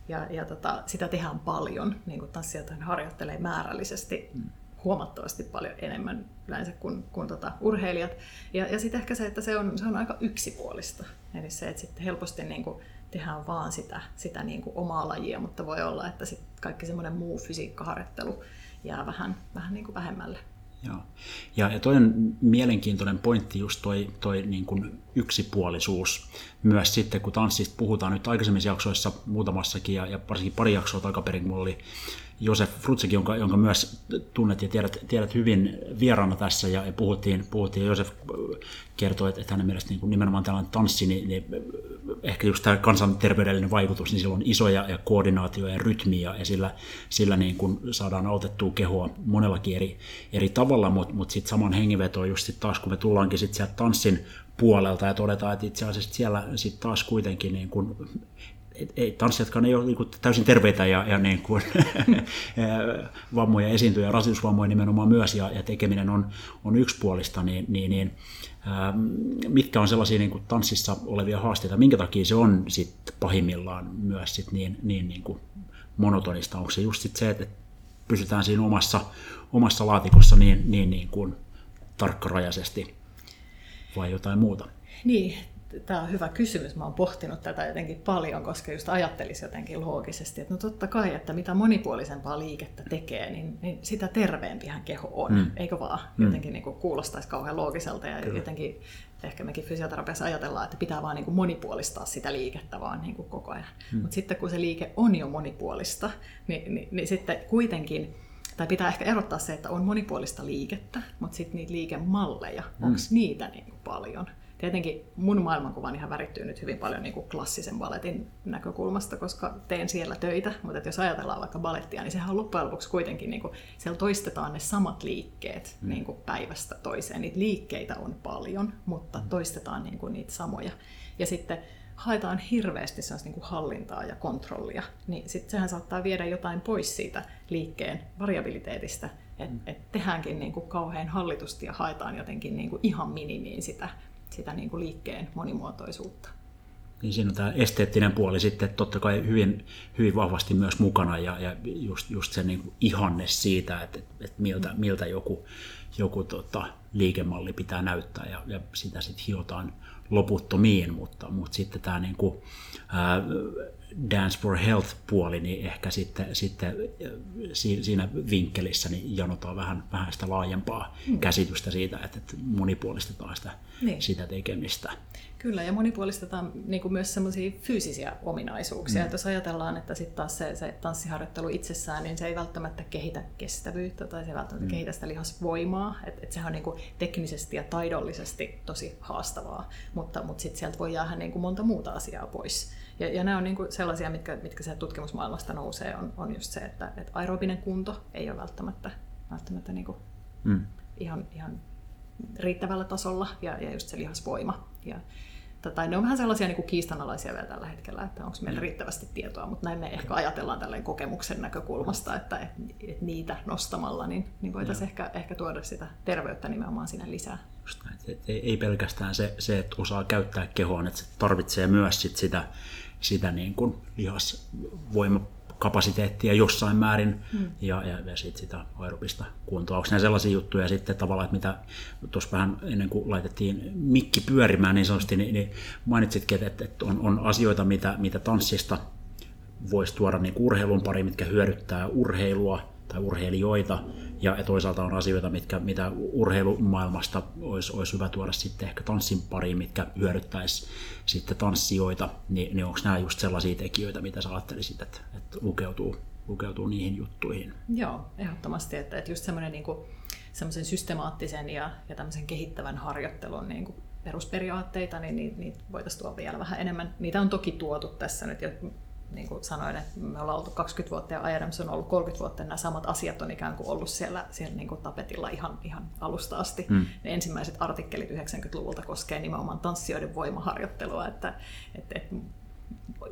ja, ja tota, sitä tehdään paljon. Niin kuin tanssijat harjoittelee määrällisesti mm. huomattavasti paljon enemmän yleensä kuin, kuin tota urheilijat. Ja, ja sitten ehkä se, että se on, se on aika yksipuolista. Eli se, että sitten helposti niin kuin tehdään vaan sitä, sitä niin kuin omaa lajia, mutta voi olla, että sit kaikki semmoinen muu fysiikkaharjoittelu jää vähän, vähän niin kuin vähemmälle. Joo. Ja, ja toi on mielenkiintoinen pointti, just toi, toi niin kuin yksipuolisuus. Myös sitten, kun tanssista puhutaan nyt aikaisemmissa jaksoissa, muutamassakin, ja, ja varsinkin pari jaksoa takaperin, kun mulla oli Josef Frutsek, jonka, jonka myös tunnet ja tiedät, tiedät hyvin vieraana tässä, ja, puhuttiin, puhuttiin, Josef kertoi, että, hänen mielestä niin nimenomaan tällainen tanssi, niin, niin ehkä just tämä kansanterveydellinen vaikutus, niin sillä on isoja ja koordinaatio ja rytmiä, ja sillä, sillä niin kuin saadaan autettua kehoa monellakin eri, eri tavalla, mutta mut sitten saman hengenveto just sit taas, kun me tullaankin sit sieltä tanssin puolelta ja todetaan, että itse asiassa siellä sitten taas kuitenkin niin kuin ei, tanssijatkaan ei ole niin kuin, täysin terveitä ja, ja niin kuin, vammoja esiintyy ja rasitusvammoja nimenomaan myös ja, ja tekeminen on, on yksipuolista, niin, niin, niin mitkä on sellaisia niin kuin tanssissa olevia haasteita, minkä takia se on sit pahimmillaan myös sit niin, niin, niin kuin monotonista, onko se just sit se, että pysytään siinä omassa, omassa laatikossa niin, niin, niin kuin tarkkarajaisesti vai jotain muuta? Niin, tämä on hyvä kysymys. Mä oon pohtinut tätä jotenkin paljon, koska just ajattelisi jotenkin loogisesti, että no totta kai, että mitä monipuolisempaa liikettä tekee, niin, niin sitä terveempihän keho on, mm. eikö vaan? Mm. Jotenkin niin kuin kuulostaisi kauhean loogiselta ja Kyllä. jotenkin ehkä mekin fysioterapiassa ajatellaan, että pitää vaan niin kuin monipuolistaa sitä liikettä vaan niin kuin koko ajan. Mm. Mutta sitten kun se liike on jo monipuolista, niin, niin, niin sitten kuitenkin tai pitää ehkä erottaa se, että on monipuolista liikettä, mutta sitten niitä liikemalleja, mm. onko niitä niin kuin paljon? Tietenkin mun maailmankuvani ihan värittyy nyt hyvin paljon niin kuin klassisen balletin näkökulmasta, koska teen siellä töitä, mutta että jos ajatellaan vaikka ballettia, niin sehän on loppujen lopuksi kuitenkin, niin kuin, siellä toistetaan ne samat liikkeet mm. niin kuin päivästä toiseen. Niitä liikkeitä on paljon, mutta mm. toistetaan niin kuin niitä samoja. Ja sitten haetaan hirveästi niin kuin hallintaa ja kontrollia, niin sitten sehän saattaa viedä jotain pois siitä liikkeen variabiliteetistä, että et tehdäänkin niin kuin kauhean hallitusti ja haetaan jotenkin niin kuin ihan minimiin sitä sitä niin kuin liikkeen monimuotoisuutta. Niin siinä on tämä esteettinen puoli sitten totta kai hyvin, hyvin vahvasti myös mukana ja, ja just, just se niin kuin ihanne siitä, että, että miltä, miltä joku, joku tota, liikemalli pitää näyttää ja, ja sitä sitten hiotaan loputtomiin, mutta, mutta sitten tämä niin kuin, ää, Dance for Health-puoli, niin ehkä sitten, sitten siinä vinkkelissä niin janotaan vähän, vähän sitä laajempaa mm. käsitystä siitä, että monipuolistetaan sitä, niin. sitä tekemistä. Kyllä, ja monipuolistetaan niin kuin myös semmoisia fyysisiä ominaisuuksia. Mm. Että jos ajatellaan, että sitten taas se, se tanssiharjoittelu itsessään, niin se ei välttämättä kehitä kestävyyttä tai se ei välttämättä mm. kehitä sitä lihasvoimaa. Että et sehän on niin kuin teknisesti ja taidollisesti tosi haastavaa, mutta, mutta sitten sieltä voi jäädä niin kuin monta muuta asiaa pois. Ja, ja nämä on niin kuin sellaisia, mitkä, mitkä se tutkimusmaailmasta nousee, on, on just se, että, että aerobinen kunto ei ole välttämättä, välttämättä niin kuin mm. ihan, ihan riittävällä tasolla ja, ja just se lihasvoima. Ja, tai ne on vähän sellaisia niin kuin kiistanalaisia vielä tällä hetkellä, että onko meillä mm. riittävästi tietoa, mutta näin me ehkä ajatellaan tällainen kokemuksen näkökulmasta, että, että, että niitä nostamalla niin, niin voitaisiin ehkä, ehkä tuoda sitä terveyttä nimenomaan sinne lisää. Just näin. Ei pelkästään se, se, että osaa käyttää kehoon, että se tarvitsee myös sit sitä sitä niin kuin lihasvoima kapasiteettia jossain määrin mm. ja, ja, ja sitten sitä aerobista kuntoa. Onko nämä sellaisia juttuja sitten tavallaan, että mitä tuossa vähän ennen kuin laitettiin mikki pyörimään niin sanotusti, niin, niin mainitsitkin, että, että on, on asioita, mitä, mitä tanssista voisi tuoda niin urheilun pari, mitkä hyödyttää urheilua tai urheilijoita, ja toisaalta on asioita, mitkä, mitä urheilumaailmasta olisi, olisi hyvä tuoda sitten ehkä tanssin pariin, mitkä hyödyttäisi sitten tanssijoita, niin, niin onko nämä just sellaisia tekijöitä, mitä sä ajattelisit, että, että lukeutuu, lukeutuu niihin juttuihin? Joo, ehdottomasti, että, että just semmoinen niin kuin, semmoisen systemaattisen ja, ja tämmöisen kehittävän harjoittelun niin kuin perusperiaatteita, niin niitä, voitaisiin tuoda vielä vähän enemmän. Niitä on toki tuotu tässä nyt, ja niin kuin sanoin, että me ollaan oltu 20 vuotta ja Adams on ollut 30 vuotta, ja nämä samat asiat on ikään kuin ollut siellä, siellä niin kuin tapetilla ihan, ihan alusta asti. Mm. Ne ensimmäiset artikkelit 90-luvulta koskee nimenomaan tanssijoiden voimaharjoittelua, että, että, että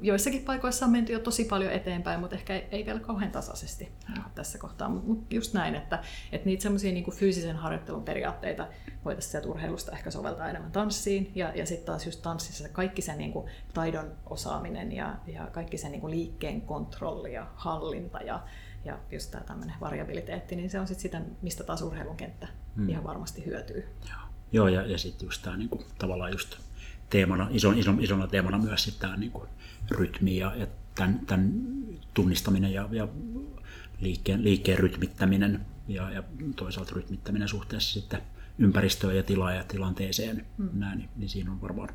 joissakin paikoissa on menty jo tosi paljon eteenpäin, mutta ehkä ei, ei vielä kauhean tasaisesti tässä kohtaa. Mutta mut just näin, että, että niitä semmoisia niin fyysisen harjoittelun periaatteita voitaisiin sieltä urheilusta ehkä soveltaa enemmän tanssiin. Ja, ja sitten taas just tanssissa kaikki sen niin kuin taidon osaaminen ja, ja kaikki sen niin kuin liikkeen kontrolli ja hallinta ja, ja just tämä tämmöinen variabiliteetti, niin se on sitten sitä, mistä taas urheilun kenttä hmm. ihan varmasti hyötyy. Joo, Joo ja, ja sitten just tämä niin kuin, tavallaan just teemana, ison, ison, isona teemana myös sitten tämä niin kuin, rytmi ja, ja tämän, tämän tunnistaminen ja, ja liikkeen, liikkeen rytmittäminen ja, ja toisaalta rytmittäminen suhteessa sitten ympäristöön ja tilaan ja tilanteeseen, mm. näin, niin, niin siinä on varmaan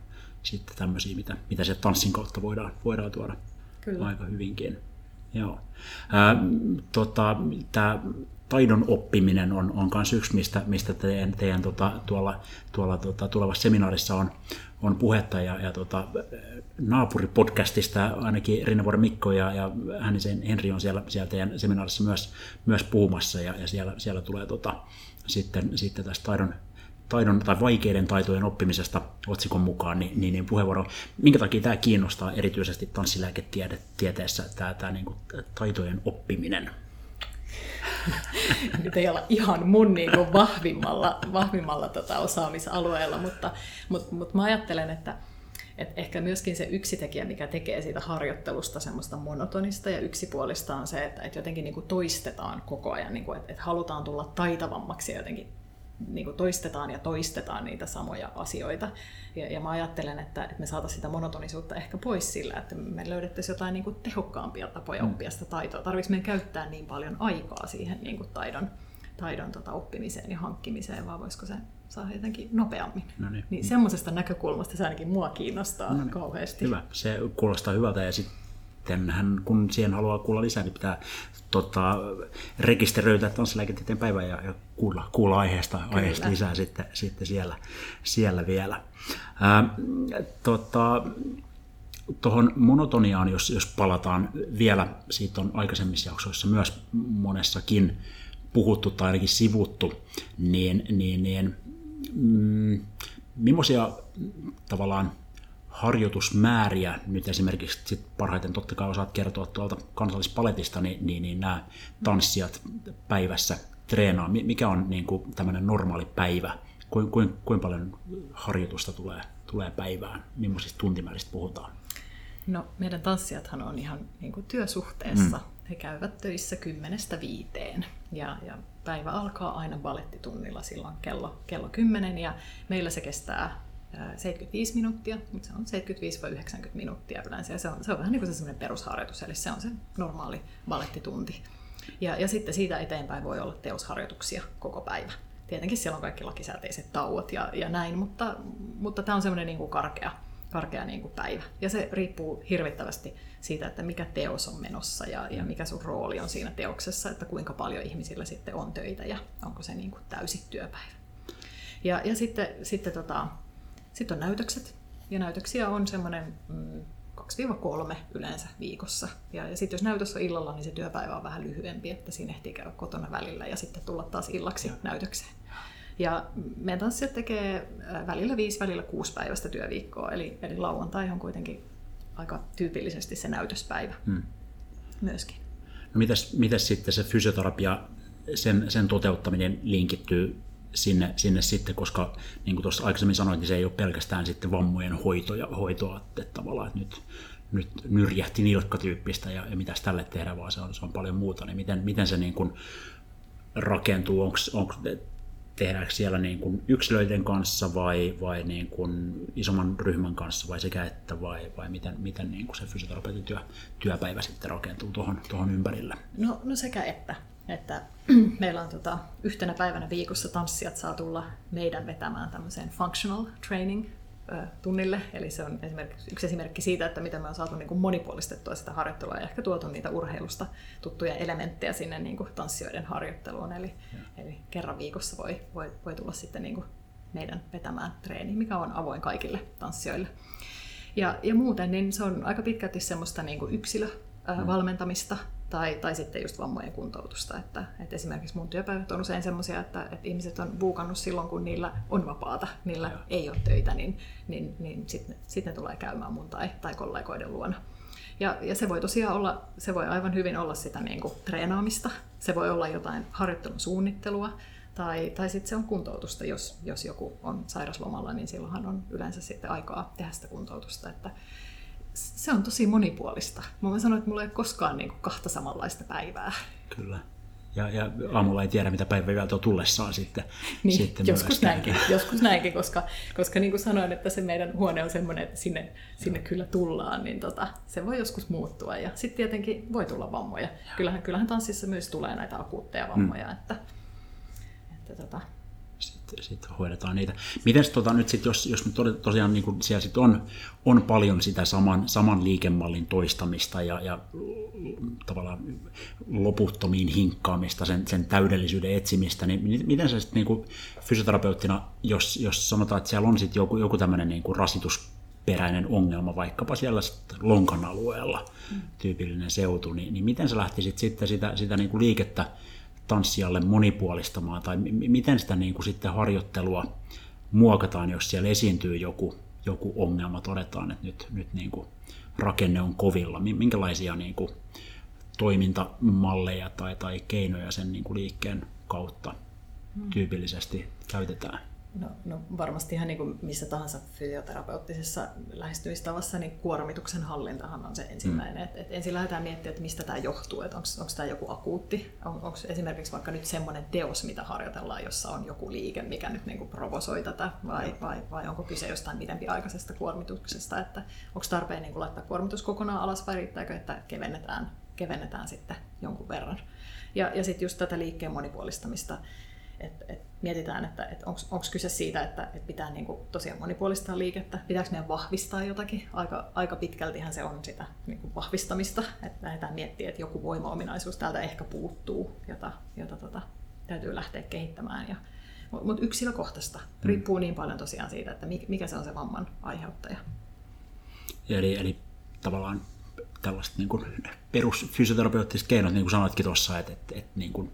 sitten tämmöisiä, mitä, mitä se tanssin kautta voidaan, voidaan tuoda Kyllä. aika hyvinkin. Joo. Ää, tota, tämä taidon oppiminen on, on myös yksi, mistä, mistä teidän, teidän tota, tuolla, tuolla tota, tulevassa seminaarissa on, on puhetta ja, ja tota, naapuripodcastista ainakin Rinnavuoren Mikko ja, ja Hännisen Henri on siellä, siellä teidän seminaarissa myös, myös puhumassa ja, ja siellä, siellä tulee tota, sitten, sitten tästä taidon, taidon tai vaikeiden taitojen oppimisesta otsikon mukaan, niin, niin, niin puheenvuoro. Minkä takia tämä kiinnostaa erityisesti tanssilääketieteessä, tämä, tämä niin kuin, taitojen oppiminen? Nyt ei olla ihan mun niin kuin vahvimmalla, vahvimmalla tota osaamisalueella, mutta, mutta, mutta mä ajattelen, että, et ehkä myöskin se yksi tekijä, mikä tekee siitä harjoittelusta semmoista monotonista ja yksipuolista on se, että, että jotenkin niin kuin toistetaan koko ajan, niin kuin, että, että halutaan tulla taitavammaksi ja jotenkin niin kuin toistetaan ja toistetaan niitä samoja asioita. Ja, ja mä ajattelen, että, että me saataisiin sitä monotonisuutta ehkä pois sillä, että me löydettäisiin jotain niin kuin tehokkaampia tapoja mm. oppia sitä taitoa. Tarvitsisi meidän käyttää niin paljon aikaa siihen niin kuin taidon, taidon tota, oppimiseen ja hankkimiseen, vaan voisiko se saa jotenkin nopeammin. No niin. niin semmoisesta näkökulmasta se ainakin mua kiinnostaa no niin. kauheasti. Hyvä, se kuulostaa hyvältä ja sitten hän, kun siihen haluaa kuulla lisää, niin pitää tota, rekisteröitä tanssilääketieteen päivä ja, ja kuulla, kuulla aiheesta, aiheesta lisää sitten, sitten siellä, siellä vielä. Ää, tota, Tuohon monotoniaan, jos, jos palataan vielä, siitä on aikaisemmissa jaksoissa myös monessakin puhuttu tai ainakin sivuttu, niin, niin, niin mm, millaisia tavallaan harjoitusmääriä nyt esimerkiksi sit parhaiten totta kai osaat kertoa tuolta kansallispaletista, niin, niin, niin nämä tanssijat päivässä treenaa. Mikä on niin kuin tämmöinen normaali päivä? Kuinka kuin, kuin paljon harjoitusta tulee, tulee päivään? Millaisista tuntimääristä puhutaan? No meidän tanssijathan on ihan niin kuin työsuhteessa. Mm. He käyvät töissä kymmenestä viiteen ja, ja päivä alkaa aina balettitunnilla silloin kello, kello 10 ja meillä se kestää 75 minuuttia, mutta se on 75-90 minuuttia yleensä ja se on, se on vähän niin kuin se perusharjoitus, eli se on se normaali balettitunti. Ja, ja sitten siitä eteenpäin voi olla teosharjoituksia koko päivä. Tietenkin siellä on kaikki lakisääteiset tauot ja, ja näin, mutta, mutta tämä on semmoinen niin kuin karkea, karkea niin kuin päivä. Ja se riippuu hirvittävästi siitä, että mikä teos on menossa ja, ja mikä sun rooli on siinä teoksessa, että kuinka paljon ihmisillä sitten on töitä ja onko se niin kuin täysi työpäivä. Ja, ja sitten, sitten tota, sit on näytökset. Ja näytöksiä on semmoinen mm, 2-3 yleensä viikossa. Ja, ja sitten jos näytös on illalla, niin se työpäivä on vähän lyhyempi, että siinä ehtii käydä kotona välillä ja sitten tulla taas illaksi näytökseen. Ja meidän tanssijat tekee välillä viisi, välillä kuusi päivästä työviikkoa, eli, eli lauantai on kuitenkin aika tyypillisesti se näytöspäivä hmm. myöskin. No mitäs, mitäs sitten se fysioterapia, sen, sen toteuttaminen linkittyy sinne, sinne sitten, koska niin kuin tuossa aikaisemmin sanoin, niin se ei ole pelkästään sitten vammojen hoito ja hoitoa, että tavallaan että nyt, nyt nyrjähti nilkkatyyppistä ja, ja mitä tälle tehdään, vaan se on, se on paljon muuta, niin miten, miten se niin kuin rakentuu, onko tehdäänkö siellä niin kuin yksilöiden kanssa vai, vai niin kuin isomman ryhmän kanssa vai sekä että vai, vai miten, miten niin kuin se fysioterapeutin työ, työpäivä sitten rakentuu tuohon, tuohon ympärille? No, no sekä että. Että meillä on tota, yhtenä päivänä viikossa tanssijat saa tulla meidän vetämään tämmöiseen functional training tunnille. Eli se on esimerkiksi, yksi esimerkki siitä, että miten me on saatu niin kuin monipuolistettua sitä harjoittelua ja ehkä tuotu niitä urheilusta tuttuja elementtejä sinne niin kuin tanssijoiden harjoitteluun. Eli, eli kerran viikossa voi, voi, voi tulla sitten niin kuin meidän vetämään treeni, mikä on avoin kaikille tanssijoille. Ja, ja muuten niin se on aika pitkälti semmoista niin kuin yksilövalmentamista, mm tai, tai sitten just vammojen kuntoutusta. Että, että esimerkiksi mun työpäivät on usein sellaisia, että, että ihmiset on buukannut silloin, kun niillä on vapaata, niillä Joo. ei ole töitä, niin, niin, niin sitten sit ne tulee käymään mun tai, tai kollegoiden luona. Ja, ja se voi tosiaan olla, se voi aivan hyvin olla sitä niin kuin treenaamista, se voi olla jotain harjoittelun suunnittelua, tai, tai sitten se on kuntoutusta, jos, jos joku on sairaslomalla, niin silloinhan on yleensä sitten aikaa tehdä sitä kuntoutusta. Että, se on tosi monipuolista. Mä voin sanoa, että mulla ei ole koskaan niin kuin kahta samanlaista päivää. Kyllä. Ja, ja aamulla ei tiedä, mitä päivä on tullessaan sitten. Niin, sitten joskus näinkin, joskus näinkin, koska, koska niin kuin sanoin, että se meidän huone on semmoinen, että sinne, sinne kyllä tullaan, niin tota, se voi joskus muuttua. Ja sitten tietenkin voi tulla vammoja. Kyllähän, kyllähän tanssissa myös tulee näitä akuutteja vammoja, mm. että, että tota, sitten sit hoidetaan niitä. Miten tota, nyt sit, jos, jos tosiaan niin kuin siellä sit on, on paljon sitä saman, saman liikemallin toistamista ja, ja tavallaan loputtomiin hinkkaamista, sen, sen täydellisyyden etsimistä, niin miten se sitten niin fysioterapeuttina, jos, jos sanotaan, että siellä on sitten joku, joku tämmöinen niin rasitusperäinen ongelma, vaikkapa siellä lonkan alueella tyypillinen seutu, niin, niin miten sä lähtisit sitten sitä, sitä niin kuin liikettä tanssijalle monipuolistamaan, tai miten sitä niin kuin sitten harjoittelua muokataan, jos siellä esiintyy joku, joku ongelma, todetaan, että nyt, nyt niin kuin rakenne on kovilla, minkälaisia niin kuin toimintamalleja tai, tai keinoja sen niin kuin liikkeen kautta tyypillisesti käytetään? No, no varmasti ihan niin kuin missä tahansa fysioterapeuttisessa lähestymistavassa, niin kuormituksen hallintahan on se ensimmäinen. Mm. Et, et ensin lähdetään miettimään, että mistä tämä johtuu, että onko tämä joku akuutti, on, onko esimerkiksi vaikka nyt semmoinen teos, mitä harjoitellaan, jossa on joku liike, mikä nyt niin kuin provosoi tätä, vai, vai, vai onko kyse jostain pidempiaikaisesta kuormituksesta, että onko tarpeen niin kuin laittaa kuormitus kokonaan alas vai riittääkö, että kevennetään, kevennetään sitten jonkun verran. Ja, ja sitten just tätä liikkeen monipuolistamista, että et mietitään, että et onko kyse siitä, että et pitää niinku tosiaan monipuolistaa liikettä, pitääkö meidän vahvistaa jotakin. Aika, aika pitkältihän se on sitä niinku vahvistamista, että lähdetään miettimään, että joku voimaominaisuus täältä ehkä puuttuu, jota, jota tota, täytyy lähteä kehittämään. Ja, mutta yksilökohtaista. Mm. Riippuu niin paljon tosiaan siitä, että mikä se on se vamman aiheuttaja. Eli, eli tavallaan tällaiset niin kuin perusfysioterapeuttiset keinot, niin kuin sanoitkin tuossa, että, että, että niin kuin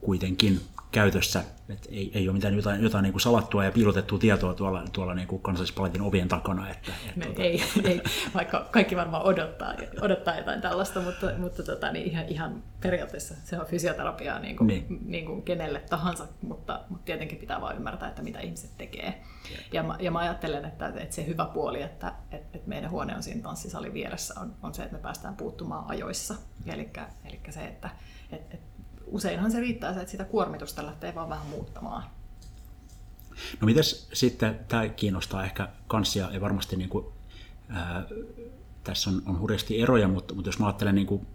kuitenkin käytössä. Et ei, ei ole mitään jotain, jotain niin kuin salattua ja piilotettua tietoa tuolla, tuolla niin kuin kansallispaletin ovien takana. Että, et, Me, tuota... ei, ei, vaikka kaikki varmaan odottaa, odottaa jotain tällaista, mutta, mutta tota, niin ihan, ihan periaatteessa se on fysioterapiaa niin kuin, niin. Niin kuin kenelle tahansa, mutta, mutta tietenkin pitää vain ymmärtää, että mitä ihmiset tekee. Ja mä, ja mä ajattelen, että, että se hyvä puoli, että, että meidän huone on siinä tanssisalin vieressä, on, on se, että me päästään puuttumaan ajoissa. Eli, eli se, että, että, että useinhan se riittää se, että sitä kuormitusta lähtee vaan vähän muuttamaan. No mites sitten, tämä kiinnostaa ehkä kanssia ja varmasti niin kuin, ää, tässä on, on hurjasti eroja, mutta, mutta jos mä ajattelen niin kuin,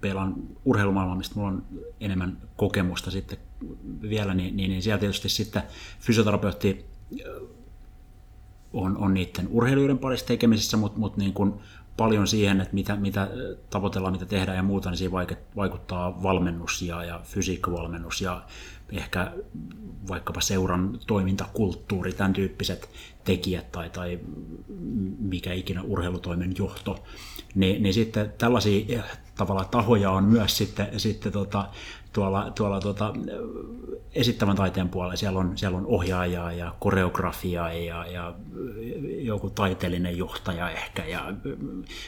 pelaan urheilumaailmaa, mistä mulla on enemmän kokemusta sitten vielä, niin, niin, niin siellä tietysti sitten fysioterapeutti on, on niiden urheilijoiden parissa tekemisissä, mutta, mutta niin kuin paljon siihen, että mitä, mitä tavoitellaan, mitä tehdään ja muuta, niin siihen vaikuttaa valmennus ja, ja fysiikkavalmennus ja ehkä vaikkapa seuran toimintakulttuuri, tämän tyyppiset tekijät tai, tai mikä ikinä urheilutoimen johto, niin, niin sitten tällaisia eh, tavalla tahoja on myös sitten, sitten tota, tuolla, tuolla tuota, esittävän taiteen puolella. Siellä on, siellä on ohjaajaa ja koreografiaa ja, ja joku taiteellinen johtaja ehkä ja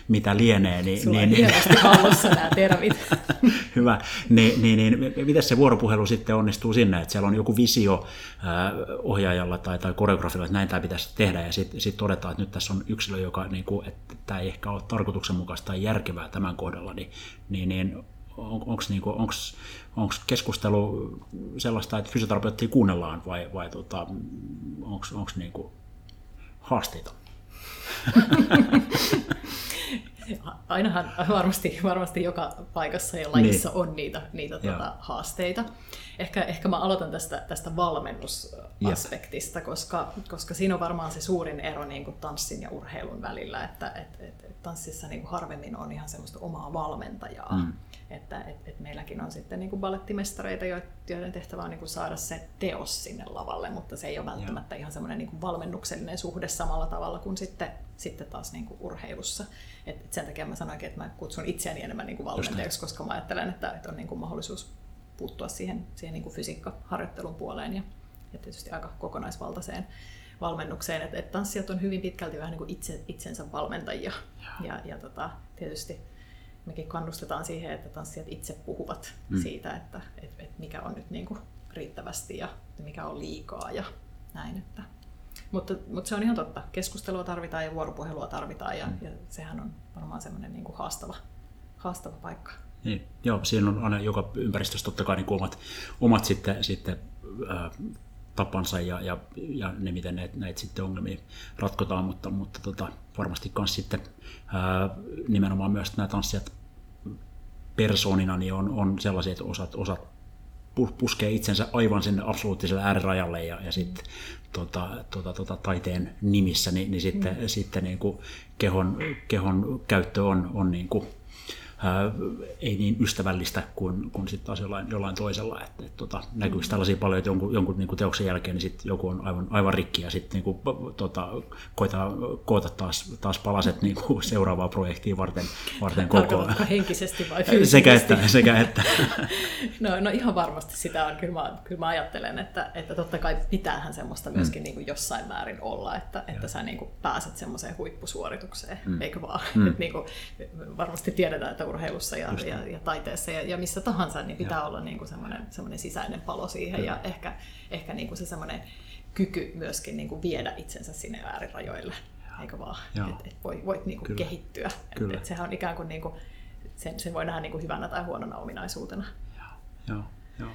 mitä lienee. Niin, Sulla niin, niin, hallussa nämä termit. Hyvä. Niin, niin, niin, miten se vuoropuhelu sitten onnistuu sinne, että siellä on joku visio ohjaajalla tai, tai koreografilla, että näin tämä pitäisi tehdään ja sitten sit todetaan, että nyt tässä on yksilö, joka, niin kuin, että tämä ei ehkä ole tarkoituksenmukaista tai järkevää tämän kohdalla, niin, niin, niin on, onko niinku, keskustelu sellaista, että fysioterapeuttia kuunnellaan vai, vai tota, onko niinku haasteita? Ainahan varmasti, varmasti joka paikassa ja lajissa niin. on niitä, niitä tuota, haasteita. Ehkä, ehkä mä aloitan tästä, tästä valmennusaspektista, koska, koska siinä on varmaan se suurin ero niin kuin tanssin ja urheilun välillä, että et, et, et tanssissa niin kuin harvemmin on ihan semmoista omaa valmentajaa. Mm. Että et, et meilläkin on sitten niin kuin ballettimestareita, joiden tehtävä on niin kuin saada se teos sinne lavalle, mutta se ei ole välttämättä ihan semmoinen niin kuin valmennuksellinen suhde samalla tavalla kuin sitten, sitten taas niin kuin urheilussa. Et, et sen takia mä sanoinkin, että mä kutsun itseäni enemmän niin kuin valmentajaksi, koska mä ajattelen, että, että on niin kuin mahdollisuus puuttua siihen, siihen niin kuin fysiikkaharjoittelun puoleen ja, ja tietysti aika kokonaisvaltaiseen valmennukseen. Että et tanssijat on hyvin pitkälti vähän niin kuin itse, itsensä valmentajia. Ja, ja, ja tota, tietysti mekin kannustetaan siihen, että tanssijat itse puhuvat mm. siitä, että et, et mikä on nyt niin kuin riittävästi ja mikä on liikaa ja näin. Että. Mutta, mutta se on ihan totta. Keskustelua tarvitaan ja vuoropuhelua tarvitaan ja, mm. ja sehän on varmaan semmoinen niin kuin haastava, haastava paikka. Niin, joo, siinä on aina joka ympäristössä totta kai niin omat, omat sitten, sitten ää, tapansa ja, ja, ja ne, miten näitä, näitä sitten ongelmia ratkotaan, mutta, mutta tota, varmasti myös sitten ää, nimenomaan myös nämä tanssijat persoonina niin on, on sellaisia, että osat, osat puskee itsensä aivan sinne absoluuttiselle äärirajalle ja, ja sitten tota, tota, tota, taiteen nimissä, niin, niin sitten, mm. sitten niin kuin kehon, kehon käyttö on, on niin kuin ää, ei niin ystävällistä kuin, kuin sitten taas jollain, jollain toisella. Et, et, tota, näkyykö mm. tällaisia paljon, että jonkun, jonkun niin kuin teoksen jälkeen niin sit joku on aivan, aivan rikki ja sitten niin tota, koetaan koota taas, taas palaset niin kuin seuraavaa projektia varten, varten koko henkisesti vai fyysisesti? Sekä että. Sekä että. no, no ihan varmasti sitä on. Kyllä mä, kyllä mä ajattelen, että, että totta kai pitäähän semmoista myöskin mm. niin kuin jossain määrin olla, että, että sä niin kuin pääset semmoiseen huippusuoritukseen, mm. eikö vaan? Mm. Et niin kuin, varmasti tiedetään, että urheilussa ja, ja, ja taiteessa ja, ja missä tahansa, niin pitää ja. olla niin kuin semmoinen, semmoinen sisäinen palo siihen Kyllä. ja ehkä, ehkä niin kuin se semmoinen kyky myöskin niin kuin viedä itsensä sinne äärirajoille, eikö vaan? Että et voi, voit niin kuin kehittyä. Kyllä. Et, et sehän on ikään kuin, niin kuin sen, sen voi nähdä niin kuin hyvänä tai huonona ominaisuutena. Joo. Joo.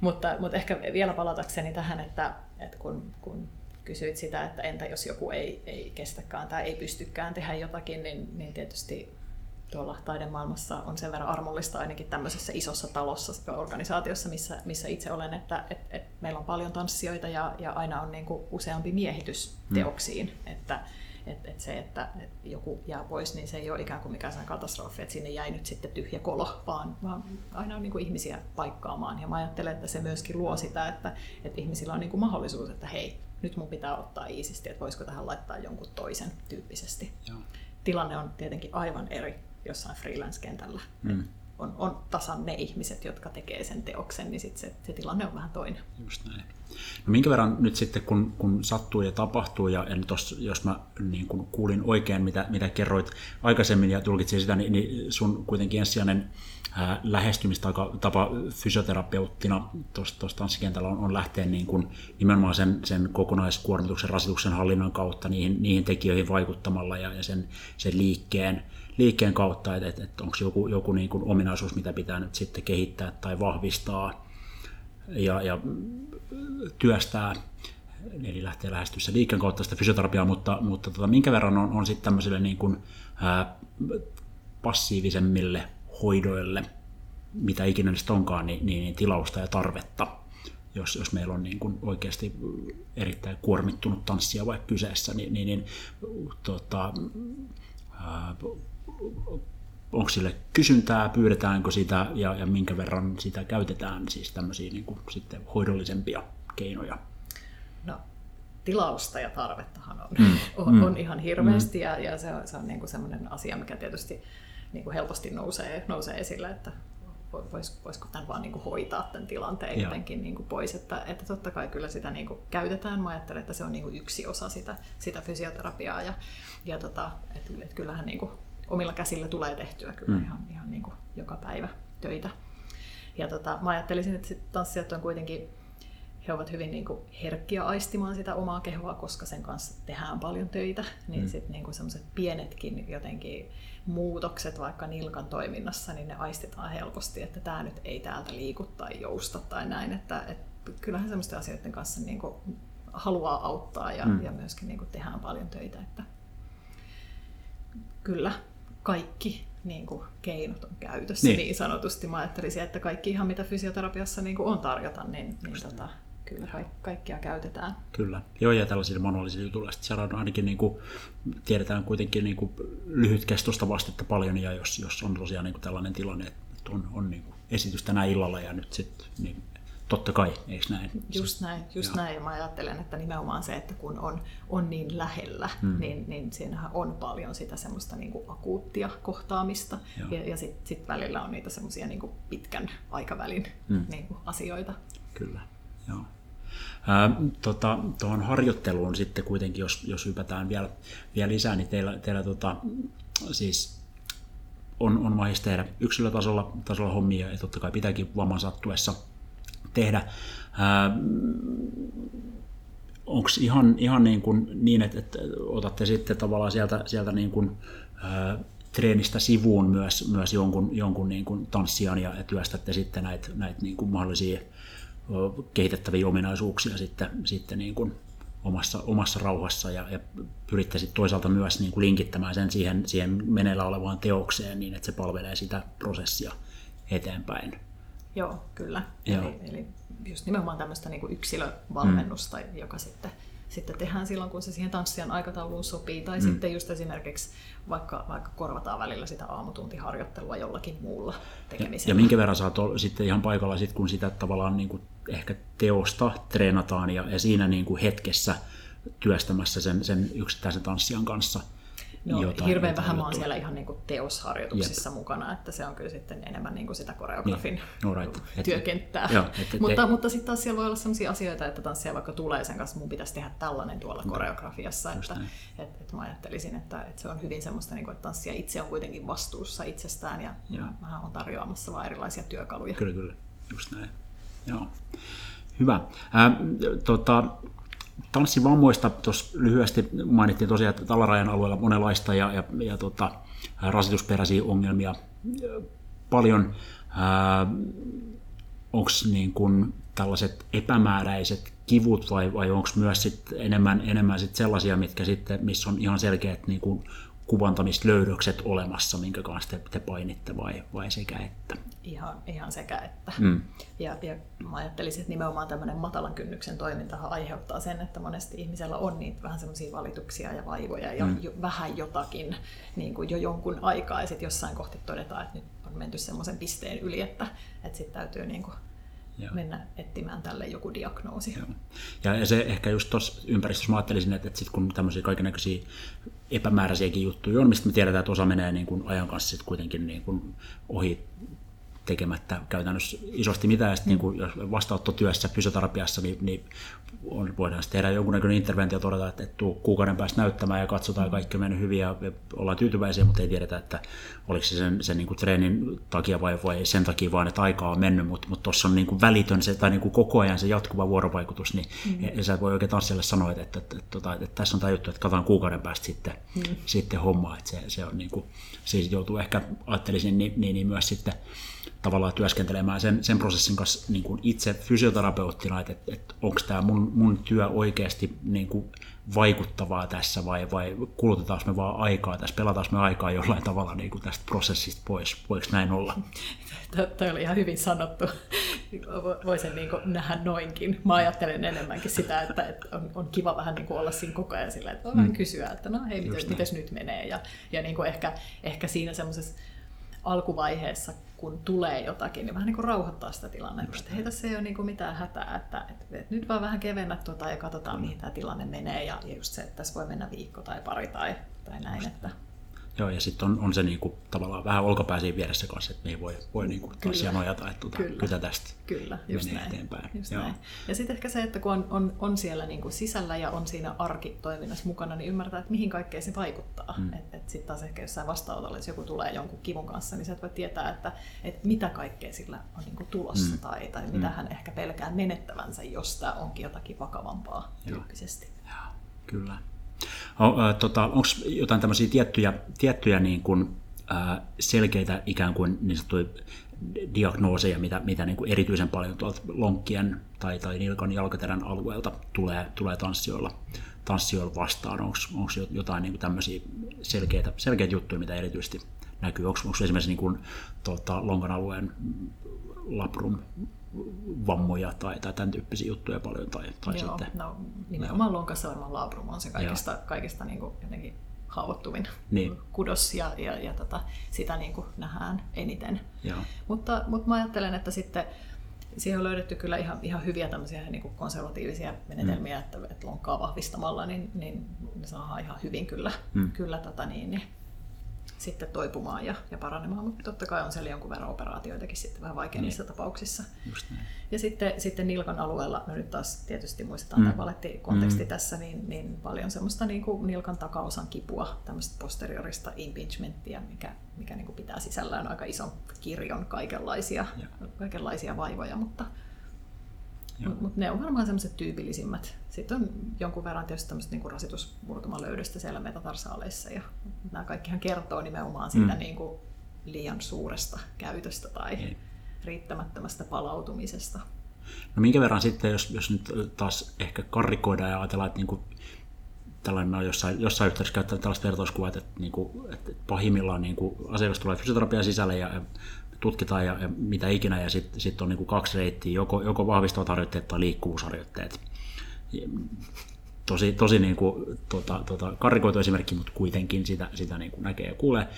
Mutta, mutta ehkä vielä palatakseni tähän, että, että kun, kun kysyit sitä, että entä jos joku ei, ei kestäkään tai ei pystykään tehdä jotakin, niin, niin tietysti tuolla taidemaailmassa on sen verran armollista ainakin tämmöisessä isossa talossa, organisaatiossa, missä, missä itse olen, että et, et meillä on paljon tanssijoita ja, ja aina on niin kuin useampi miehitys mm. teoksiin, mm. että et, et se, että et joku jää pois, niin se ei ole ikään kuin mikään katastrofi, että sinne jäi nyt sitten tyhjä kolo, vaan, vaan aina on niin kuin ihmisiä paikkaamaan. Ja mä ajattelen, että se myöskin luo sitä, että, että ihmisillä on niin kuin mahdollisuus, että hei, nyt mun pitää ottaa iisisti, että voisiko tähän laittaa jonkun toisen tyyppisesti. Joo. Tilanne on tietenkin aivan eri jossain freelance-kentällä. Mm. On, on tasan ne ihmiset, jotka tekee sen teoksen, niin sit se, se tilanne on vähän toinen. Just näin. No minkä verran nyt sitten, kun, kun sattuu ja tapahtuu, ja en tos, jos mä niin kun kuulin oikein, mitä, mitä kerroit aikaisemmin ja tulkitsin sitä, niin, niin sun kuitenkin ensisijainen lähestymistapa fysioterapeuttina tuossa tanssikentällä on, on lähteä niin kuin nimenomaan sen, sen kokonaiskuormituksen rasituksen hallinnan kautta niihin, niihin tekijöihin vaikuttamalla ja, ja sen, sen liikkeen, liikkeen kautta, että, että, onko joku, joku niin kuin ominaisuus, mitä pitää nyt sitten kehittää tai vahvistaa ja, ja työstää, eli lähtee lähestyssä liikkeen kautta sitä fysioterapiaa, mutta, mutta tota, minkä verran on, on sitten tämmöisille niin kuin, ää, passiivisemmille hoidoille, mitä ikinä niistä onkaan, niin, niin, niin tilausta ja tarvetta, jos, jos meillä on niin kuin oikeasti erittäin kuormittunut tanssia vaikka kyseessä, niin, niin, niin tota, ää, onko sille kysyntää, pyydetäänkö sitä ja, ja minkä verran sitä käytetään, siis tämmöisiä niin kuin sitten hoidollisempia keinoja? No, tilausta ja tarvettahan on, mm. on, mm. on ihan hirveästi mm. ja, ja se on, se on niin kuin semmoinen asia, mikä tietysti niin kuin helposti nousee, nousee esille, että vois, voisiko tämän vaan niin kuin hoitaa tämän tilanteen ja. jotenkin niin kuin pois. Että, että totta kai kyllä sitä niin kuin käytetään. Mä ajattelen, että se on niin kuin yksi osa sitä, sitä fysioterapiaa. Ja, ja tota, että, että kyllähän niin kuin omilla käsillä tulee tehtyä kyllä mm. ihan, ihan niin kuin joka päivä töitä. Ja tota, mä ajattelisin, että tanssijat on kuitenkin he ovat hyvin niin kuin herkkiä aistimaan sitä omaa kehoa, koska sen kanssa tehdään paljon töitä, niin mm. sitten niin semmoiset pienetkin jotenkin muutokset vaikka nilkan toiminnassa, niin ne aistetaan helposti, että tämä nyt ei täältä liiku tai jousta tai näin, että, että kyllähän semmoisten asioiden kanssa niin kuin haluaa auttaa ja, mm. ja myöskin niin kuin tehdään paljon töitä, että kyllä kaikki niin kuin, keinot on käytössä niin. niin sanotusti. Mä ajattelisin, että kaikki ihan mitä fysioterapiassa niin kuin on tarjota, niin, niin tota, kyllä ka- kaikkia käytetään. Kyllä. Joo, ja tällaisilla manuaalisilla jutuilla saadaan ainakin niin kuin, tiedetään kuitenkin niin kuin, lyhytkestosta vastetta paljon, ja jos, jos on tosiaan niin kuin tällainen tilanne, että on, on niin kuin, esitys tänä illalla ja nyt sitten niin Totta kai, eikö näin? Just näin, just Joo. näin. Mä ajattelen, että nimenomaan se, että kun on, on niin lähellä, hmm. niin, niin siinähän on paljon sitä semmoista niin kuin akuuttia kohtaamista. Joo. Ja, ja sitten sit välillä on niitä semmoisia niin pitkän aikavälin hmm. niin kuin asioita. Kyllä, Joo. Ää, tota, tuohon harjoitteluun sitten kuitenkin, jos, jos hypätään vielä, vielä lisää, niin teillä, teillä tota, siis on, on mahdollista tehdä yksilötasolla tasolla hommia ja totta kai pitääkin vamman sattuessa tehdä. Onko ihan, ihan niin, kuin niin että, että otatte sitten tavallaan sieltä, sieltä niin kuin, ää, treenistä sivuun myös, myös jonkun, jonkun niin kuin tanssijan ja, työstätte sitten näitä, näitä niin kuin mahdollisia kehitettäviä ominaisuuksia sitten, sitten niin kuin omassa, omassa rauhassa ja, ja pyritte sitten toisaalta myös niin kuin linkittämään sen siihen, siihen meneillä olevaan teokseen niin, että se palvelee sitä prosessia eteenpäin. Joo, kyllä. Joo. Eli, eli just nimenomaan tämmöistä niin yksilövalmennusta, mm. joka sitten, sitten tehdään silloin, kun se siihen tanssijan aikatauluun sopii. Tai mm. sitten just esimerkiksi vaikka, vaikka korvataan välillä sitä aamutuntiharjoittelua jollakin muulla tekemisellä. Ja, ja minkä verran saat olla sitten ihan paikalla, sit, kun sitä tavallaan niin kuin ehkä teosta treenataan ja, ja siinä niin kuin hetkessä työstämässä sen, sen yksittäisen tanssijan kanssa – No, jotain, hirveän vähän mä oon siellä ihan niin kuin teosharjoituksissa Jep. mukana, että se on kyllä sitten enemmän niin kuin sitä koreografin niin. right. työkenttää. Joo, et, mutta, te... mutta sitten taas siellä voi olla sellaisia asioita, että tanssia vaikka tulee sen kanssa, mun pitäisi tehdä tällainen tuolla no. koreografiassa, että et, et mä ajattelisin, että, että se on hyvin semmoista, niin kuin, että tanssia itse on kuitenkin vastuussa itsestään ja, ja mä oon tarjoamassa vaan erilaisia työkaluja. Kyllä, kyllä, just näin. Joo. Hyvä. Äh, tota, tanssivammoista tuossa lyhyesti mainittiin tosiaan, että alarajan alueella monenlaista ja, ja, ja tota, rasitusperäisiä ongelmia paljon. Onko niin kun tällaiset epämääräiset kivut vai, vai onko myös sit enemmän, enemmän sit sellaisia, mitkä sitten, missä on ihan selkeät niin kun kuvantamislöydökset olemassa, minkä kanssa te, te painitte vai, vai sekä että? Ihan, ihan sekä että. Mm. Ja, ja mä ajattelisin, että nimenomaan tämmöinen matalan kynnyksen toimintahan aiheuttaa sen, että monesti ihmisellä on niitä vähän semmoisia valituksia ja vaivoja ja mm. jo, vähän jotakin niin kuin jo jonkun aikaa ja sitten jossain kohti todetaan, että nyt on menty semmoisen pisteen yli, että, että sitten täytyy niin kuin Joo. mennä etsimään tälle joku diagnoosi. Joo. Ja se ehkä just tuossa ympäristössä mä ajattelisin, että, että sit kun tämmöisiä kaikenlaisia epämääräisiäkin juttuja on, mistä me tiedetään, että osa menee niin kuin ajan kanssa sit kuitenkin niin kuin ohi tekemättä käytännössä isosti mitään. Ja sitten mm. niin jos vastaanottotyössä, fysioterapiassa, niin, niin on, voidaan sitten tehdä jonkunnäköinen interventio ja todeta, että, että tuu kuukauden päästä näyttämään ja katsotaan, kaikki on mennyt hyvin ja ollaan tyytyväisiä, mutta ei tiedetä, että oliko se sen, sen niin kuin treenin takia vai, vai sen takia vaan, että aikaa on mennyt, mutta tuossa on niin kuin välitön se, tai niin kuin koko ajan se jatkuva vuorovaikutus, niin mm. ja, sä voi oikein tanssille sanoa, että, että, että, että, että, että tässä on tämä juttu, että katsotaan kuukauden päästä sitten, mm. sitten hommaa, että se, se on niin kuin, siis joutuu ehkä, ajattelisin, niin, niin, niin myös sitten tavallaan työskentelemään sen, sen prosessin kanssa niin kuin itse fysioterapeuttina, että, että, että onko tämä mun, mun työ oikeasti niin kuin vaikuttavaa tässä vai, vai kulutetaanko me vaan aikaa tässä, pelataanko me aikaa jollain tavalla niin kuin tästä prosessista pois, voiko näin olla? Tämä oli ihan hyvin sanottu. Voisin niin nähdä noinkin. Mä ajattelen enemmänkin sitä, että, että on, on kiva vähän niin kuin olla siinä koko ajan sillä, että voidaan mm. kysyä, että no hei, miten nyt menee. Ja, ja niin kuin ehkä, ehkä siinä semmoisessa alkuvaiheessa, kun tulee jotakin, niin vähän niin kuin rauhoittaa sitä tilannetta. Että hei, tässä ei ole niin kuin mitään hätää, että, että, että nyt vaan vähän kevennä tuota ja katsotaan, mihin tämä tilanne menee. Ja, ja just se, että tässä voi mennä viikko tai pari tai, tai näin. Että... Joo, ja sitten on, on se niinku, tavallaan vähän olkapää siinä vieressä kanssa, että mihin voi, voi niinku taas nojata, että tuota, kyllä. kyllä tästä kyllä, just menee näin. eteenpäin. Just Joo. näin. Ja sitten ehkä se, että kun on, on, on siellä niinku sisällä ja on siinä arkitoiminnassa mukana, niin ymmärtää, että mihin kaikkeen se vaikuttaa. Mm. Että et sitten taas ehkä jossain vastaanotolla, jos joku tulee jonkun kivun kanssa, niin sä et voi tietää, että, että mitä kaikkea sillä on niinku tulossa mm. tai, tai mitä hän ehkä pelkää menettävänsä, jos tämä onkin jotakin vakavampaa Joo. tyyppisesti. Joo, kyllä. Tota, Onko jotain tämmöisiä tiettyjä, tiettyjä niin kuin, selkeitä ikään kuin niin sanottuja diagnooseja, mitä, mitä niin kuin erityisen paljon tuolta lonkkien tai, tai nilkan jalkaterän alueelta tulee, tulee tanssijoilla, tanssijoilla vastaan? Onko jotain niin kuin tämmöisiä selkeitä, selkeitä juttuja, mitä erityisesti näkyy? Onko esimerkiksi niin kuin, tota, lonkan alueen labrum vammoja tai, tai tämän tyyppisiä juttuja paljon. Tai, tai Joo, sitten, no, nimenomaan lonkassa varmaan labrum on se kaikista, kaikista niin kuin jotenkin haavoittuvin Niin. kudos ja, ja, ja tota, sitä niin kuin nähdään eniten. Joo. Mutta, mutta mä ajattelen, että sitten siihen on löydetty kyllä ihan, ihan hyviä tämmöisiä niin kuin konservatiivisia menetelmiä, mm. että, että lonkkaa vahvistamalla, niin, niin ne saadaan ihan hyvin kyllä, Mm. kyllä tota niin, niin, sitten toipumaan ja, ja paranemaan, mutta totta kai on siellä jonkun verran operaatioitakin sitten vähän vaikeammissa Niin. tapauksissa. Ja sitten, sitten nilkan alueella, no nyt taas tietysti muistetaan Mm. tämä balettikonteksti Mm. tässä, niin, niin paljon semmoista niin kuin nilkan takaosan kipua, tämmöistä posteriorista impingementtia, mikä, mikä niin kuin pitää sisällään aika ison kirjon kaikenlaisia, kaikenlaisia vaivoja, mutta. Mutta mut ne on varmaan semmoiset tyypillisimmät. Sitten on jonkun verran tietysti tämmöistä niin rasitusmurtumalöydöstä siellä metatarsaaleissa ja nämä kaikkihan kertoo nimenomaan siitä Mm. niin kuin liian suuresta käytöstä tai Niin. riittämättömästä palautumisesta. No minkä verran sitten, jos, jos nyt taas ehkä karrikoidaan ja ajatellaan, että niinku, tällainen on jossain, jossain yhteydessä käyttää tällaista vertauskuvaa, että, että, niinku, että pahimmillaan niinku, asiakas tulee fysioterapian sisälle ja, ja tutkitaan ja, ja mitä ikinä, ja sitten sit on niinku kaksi reittiä, joko, joko vahvistavat harjoitteet tai liikkuvuusharjoitteet. Tosi, tosi niin kuin, tota, tota, karrikoitu esimerkki, mutta kuitenkin sitä, sitä niin kuin näkee ja kuulee.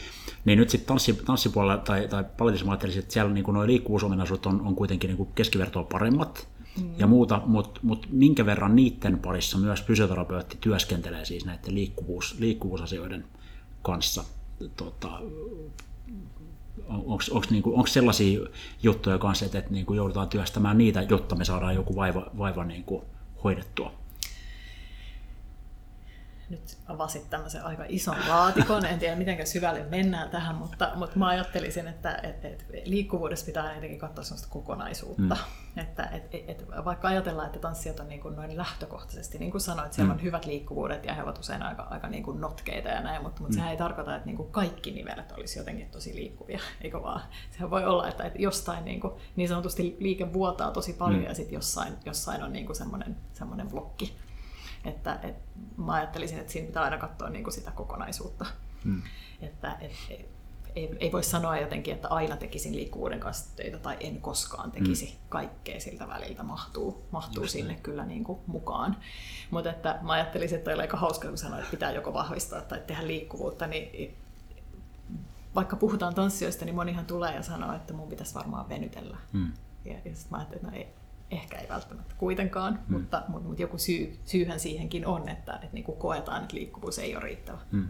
Niin nyt sitten tanssi, tanssipuolella tai, tai paletissa ajattelisin, että siellä niin kuin nuo liikkuvuusominaisuudet on, on kuitenkin niin kuin keskivertoa paremmat mm. ja muuta, mutta mut minkä verran niiden parissa myös fysioterapeutti työskentelee siis näiden liikkuvuus, liikkuvuusasioiden kanssa. Tota, onko niinku, sellaisia juttuja kanssa, että, että niinku joudutaan työstämään niitä, jotta me saadaan joku vaiva, vaiva niinku hoidettua? Nyt avasit tämmöisen aika ison laatikon. En tiedä, miten syvälle mennään tähän, mutta, mutta mä ajattelisin, että, että, että liikkuvuudessa pitää jotenkin katsoa sellaista kokonaisuutta. Mm. Että, että, että vaikka ajatellaan, että tanssijat on niin kuin noin lähtökohtaisesti, niin kuin sanoit, siellä Mm. on hyvät liikkuvuudet ja he ovat usein aika, aika niin kuin notkeita ja näin, mutta, mutta Mm. sehän ei tarkoita, että niin kuin kaikki nivelet olisi jotenkin tosi liikkuvia, eikö vaan? Sehän voi olla, että, että jostain niin, kuin, niin sanotusti liike vuotaa tosi paljon Mm. ja sitten jossain, jossain on niin kuin semmoinen, semmoinen blokki. Että, et, mä ajattelisin, että siinä pitää aina katsoa niin kuin sitä kokonaisuutta. Mm. Että et, ei, ei, voi sanoa jotenkin, että aina tekisin liikkuvuuden kanssa töitä tai en koskaan tekisi. Mm. Kaikkea siltä väliltä mahtuu, mahtuu Just sinne näin. kyllä niin kuin mukaan. Mutta että mä ajattelisin, että oli aika hauska, kun sanoin, että pitää joko vahvistaa tai tehdä liikkuvuutta, niin vaikka puhutaan tanssijoista, niin monihan tulee ja sanoo, että mun pitäisi varmaan venytellä. Mm. Ja, ja sitten mä ajattelin, että no ei, ehkä ei välttämättä kuitenkaan, mm. mutta, mutta, mutta joku syy, syyhän siihenkin on, että, että niin kuin koetaan, että liikkuvuus ei ole riittävä. Mm.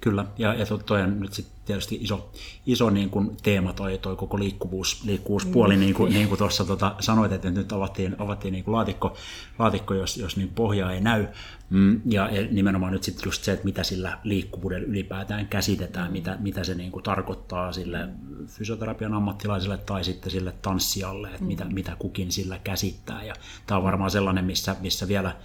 Kyllä, ja, ja to- toi on nyt sitten tietysti iso, iso niin kuin teema toi, toi koko liikkuvuus, liikkuvuuspuoli, mm. niin kuin, niin kuin tuossa tota, sanoit, että nyt avattiin, avattiin niin kuin laatikko, laatikko, jos, jos niin pohjaa ei näy, mm, ja, nimenomaan nyt sitten just se, että mitä sillä liikkuvuudella ylipäätään käsitetään, mm. mitä, mitä se niin kuin tarkoittaa sille fysioterapian ammattilaiselle tai sitten sille tanssijalle, että mm. mitä, mitä kukin sillä käsittää, ja tämä on varmaan sellainen, missä, missä vielä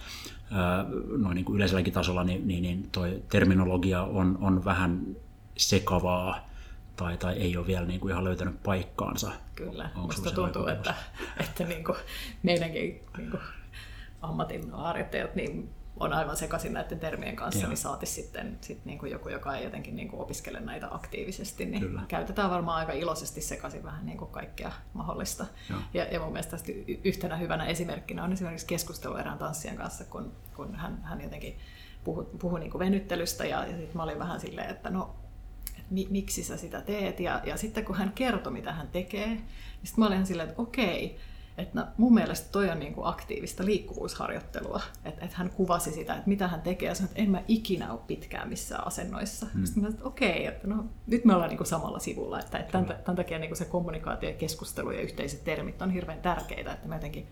noin niin kuin yleiselläkin tasolla, niin, niin, niin toi terminologia on, on vähän sekavaa tai, tai ei ole vielä niin kuin ihan löytänyt paikkaansa. Kyllä, Onko musta tuntuu, että, että niin kuin meidänkin niin kuin ammatin harjoittajat niin on aivan sekaisin näiden termien kanssa, Joo. niin saati sitten sit niin kuin joku, joka ei jotenkin niin kuin opiskele näitä aktiivisesti, niin Kyllä. käytetään varmaan aika iloisesti sekaisin vähän niin kuin kaikkea mahdollista. Joo. Ja, ja mun mielestä tästä yhtenä hyvänä esimerkkinä on esimerkiksi keskustelu erään tanssijan kanssa, kun, kun hän, hän jotenkin puhui, puhui niin kuin venyttelystä ja, ja sitten mä olin vähän silleen, että no mi, miksi sä sitä teet. Ja, ja sitten kun hän kertoi, mitä hän tekee, niin sitten mä olin silleen, että okei, että no, mun mielestä toi on niin kuin aktiivista liikkuvuusharjoittelua. Että et hän kuvasi sitä, että mitä hän tekee, ja sanoi, että en mä ikinä ole pitkään missään asennoissa. Mm. Sitten mä että okei, että no, nyt me ollaan niin kuin samalla sivulla. Että, että tämän, tämän takia niin kuin se kommunikaatio, keskustelu ja yhteiset termit on hirveän tärkeitä, että me jotenkin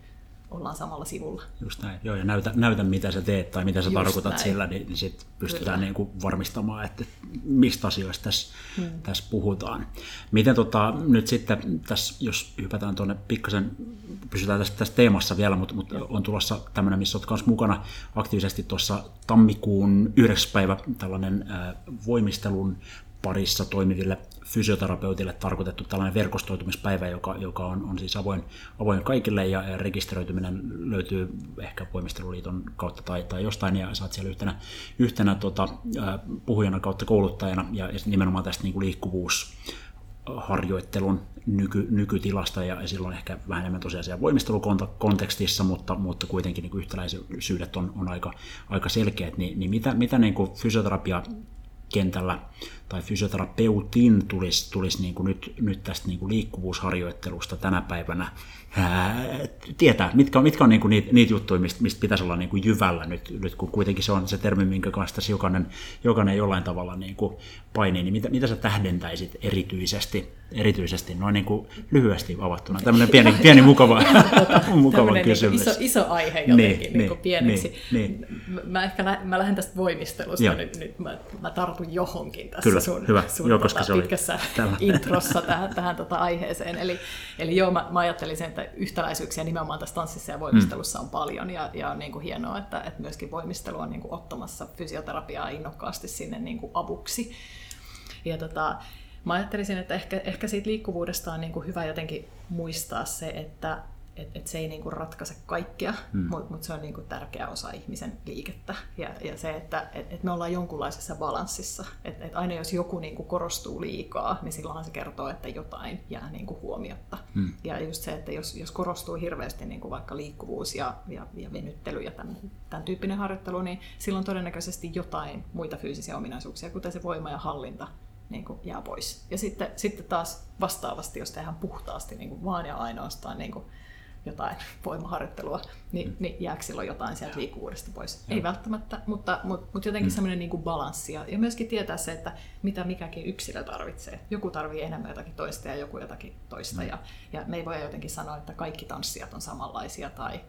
ollaan samalla sivulla. Just näin. Joo, ja näytä, näytä mitä sä teet tai mitä sä Just tarkoitat näin. sillä, niin, niin sit pystytään niin kuin varmistamaan, että mistä asioista tässä, hmm. tässä puhutaan. Miten tota, nyt sitten, tässä, jos hypätään tuonne pikkasen, pysytään tässä, tässä teemassa vielä, mutta, mutta on tulossa tämmöinen, missä olet myös mukana aktiivisesti tuossa tammikuun 9. päivä tällainen äh, voimistelun parissa toimiville fysioterapeutille tarkoitettu tällainen verkostoitumispäivä, joka, joka on, on siis avoin, avoin kaikille ja, rekisteröityminen löytyy ehkä Voimisteluliiton kautta tai, tai jostain ja saat siellä yhtenä, yhtenä tota, puhujana kautta kouluttajana ja, ja nimenomaan tästä niin kuin liikkuvuus harjoittelun nyky, nykytilasta ja silloin ehkä vähän enemmän tosiaan siellä voimistelukontekstissa, mutta, mutta kuitenkin niin yhtäläisyydet on, on aika, aika selkeät, niin, niin mitä, mitä niin kuin fysioterapia kentällä tai fysioterapeutin tulisi, tulisi niin kuin nyt, nyt tästä niin kuin liikkuvuusharjoittelusta tänä päivänä ää, tietää, mitkä on, mitkä on niin kuin niitä, niitä juttuja, mistä, mistä pitäisi olla niin kuin jyvällä nyt, nyt, kun kuitenkin se on se termi, minkä kanssa jokainen, jokainen jollain tavalla niin kuin painii, niin mitä, mitä sä tähdentäisit erityisesti, erityisesti noin niin kuin lyhyesti avattuna? Tämmöinen pieni, pieni mukava, mukava niinku kysymys. Iso, iso aihe jotenkin niin, niin, niin kuin pieneksi. Niin, niin. Mä ehkä lä- mä lähden tästä voimistelusta nyt, nyt mä, mä tartun johonkin tässä Kyllä, sun, hyvä. sun joo, koska tota, se oli pitkässä introssa tähän, tähän tota aiheeseen. Eli, eli joo, mä, mä ajattelin sen, että yhtäläisyyksiä nimenomaan tässä tanssissa ja voimistelussa mm. on paljon ja, ja on niin kuin hienoa, että, että myöskin voimistelu on niin kuin ottamassa fysioterapiaa innokkaasti sinne niin kuin avuksi. Ja tota, mä ajattelisin, että ehkä, ehkä siitä liikkuvuudesta on niin kuin hyvä jotenkin muistaa se, että et, et se ei niinku ratkaise kaikkea, mm. mutta mut se on niinku tärkeä osa ihmisen liikettä. Ja, ja se, että et, et me ollaan jonkunlaisessa balanssissa. Että et aina jos joku niinku korostuu liikaa, niin silloinhan se kertoo, että jotain jää niinku huomiotta. Mm. Ja just se, että jos, jos korostuu hirveästi niinku vaikka liikkuvuus ja, ja, ja venyttely ja tämän, tämän tyyppinen harjoittelu, niin silloin todennäköisesti jotain muita fyysisiä ominaisuuksia, kuten se voima ja hallinta, niin kuin jää pois. Ja sitten, sitten taas vastaavasti, jos tehdään puhtaasti niin kuin vaan ja ainoastaan niin kuin jotain voimaharjoittelua, niin, mm. niin jääkö silloin jotain sieltä liikkuvuudesta pois? Joo. Ei välttämättä, mutta, mutta, mutta jotenkin mm. semmoinen niin kuin balanssi ja, ja myöskin tietää se, että mitä mikäkin yksilö tarvitsee. Joku tarvii enemmän jotakin toista ja joku jotakin toista mm. ja, ja me ei voi jotenkin sanoa, että kaikki tanssijat on samanlaisia tai,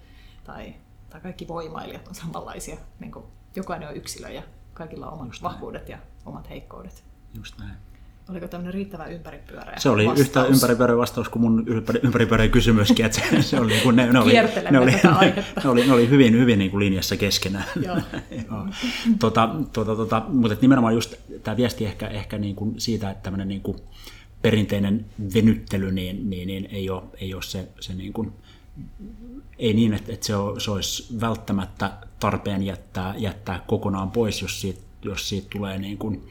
tai, tai kaikki voimailijat on samanlaisia. Niin kuin jokainen on yksilö ja kaikilla on omat Just vahvuudet näin. ja omat heikkoudet. Just näin. Oliko tämmöinen riittävä ympäripyöreä Se oli vastaus? yhtä ympäripyöreä vastaus kuin mun ympäripyöreä kysymyskin, että se, se oli, niin kuin, ne, ne, oli, ne, oli, ne, ne, oli, ne oli hyvin, hyvin niin kuin linjassa keskenään. Joo. Joo. Tota, tota, tota, mutta nimenomaan just tämä viesti ehkä, ehkä niin kuin siitä, että tämmöinen niin kuin perinteinen venyttely niin, niin, niin ei, ole, ei ole se, se niin kuin, ei niin, että, että se, on, se olisi välttämättä tarpeen jättää, jättää kokonaan pois, jos siitä, jos siitä tulee niin kuin,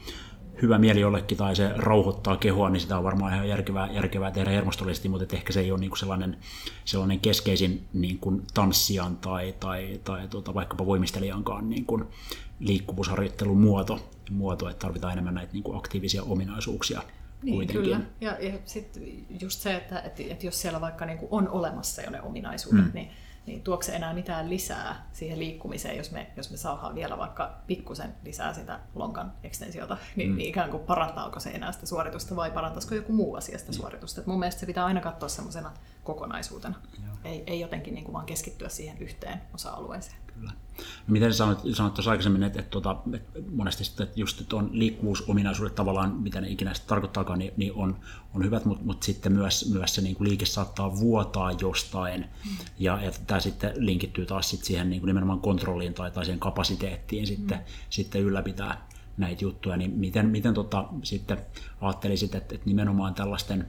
hyvä mieli jollekin tai se rauhoittaa kehoa, niin sitä on varmaan ihan järkevää, järkevää tehdä hermostollisesti, mutta ehkä se ei ole niin kuin sellainen, sellainen keskeisin niin kuin tanssijan tai, tai, tai tuota, vaikkapa voimistelijankaan niin kuin liikkuvuusharjoittelun muoto, muoto, että tarvitaan enemmän näitä niin kuin aktiivisia ominaisuuksia. Niin, kuitenkin. kyllä. Ja, ja sitten just se, että, että, että jos siellä vaikka niin kuin on olemassa jo ne ominaisuudet, mm. niin niin tuokse enää mitään lisää siihen liikkumiseen, jos me, jos me saadaan vielä vaikka pikkusen lisää sitä lonkan ekstensiota, niin, mm. niin ikään kuin parantaako se enää sitä suoritusta vai parantaisiko joku muu asia sitä mm. suoritusta. Et mun mielestä se pitää aina katsoa semmoisena kokonaisuutena, ei, ei jotenkin niin kuin vaan keskittyä siihen yhteen osa-alueeseen. Kyllä. Miten sanoit, sanoit tuossa aikaisemmin, että, että, että, että monesti sitten, että just että on liikkuvuusominaisuudet tavallaan, mitä ne ikinä sitten tarkoittaakaan, niin, niin on, on hyvät, mutta, mutta sitten myös, myös se niin kuin liike saattaa vuotaa jostain, mm. ja, ja tämä sitten linkittyy taas sitten siihen niin kuin nimenomaan kontrolliin tai, tai siihen kapasiteettiin sitten, mm. sitten ylläpitää näitä juttuja, niin miten, miten tota, sitten ajattelisit, että, että nimenomaan tällaisten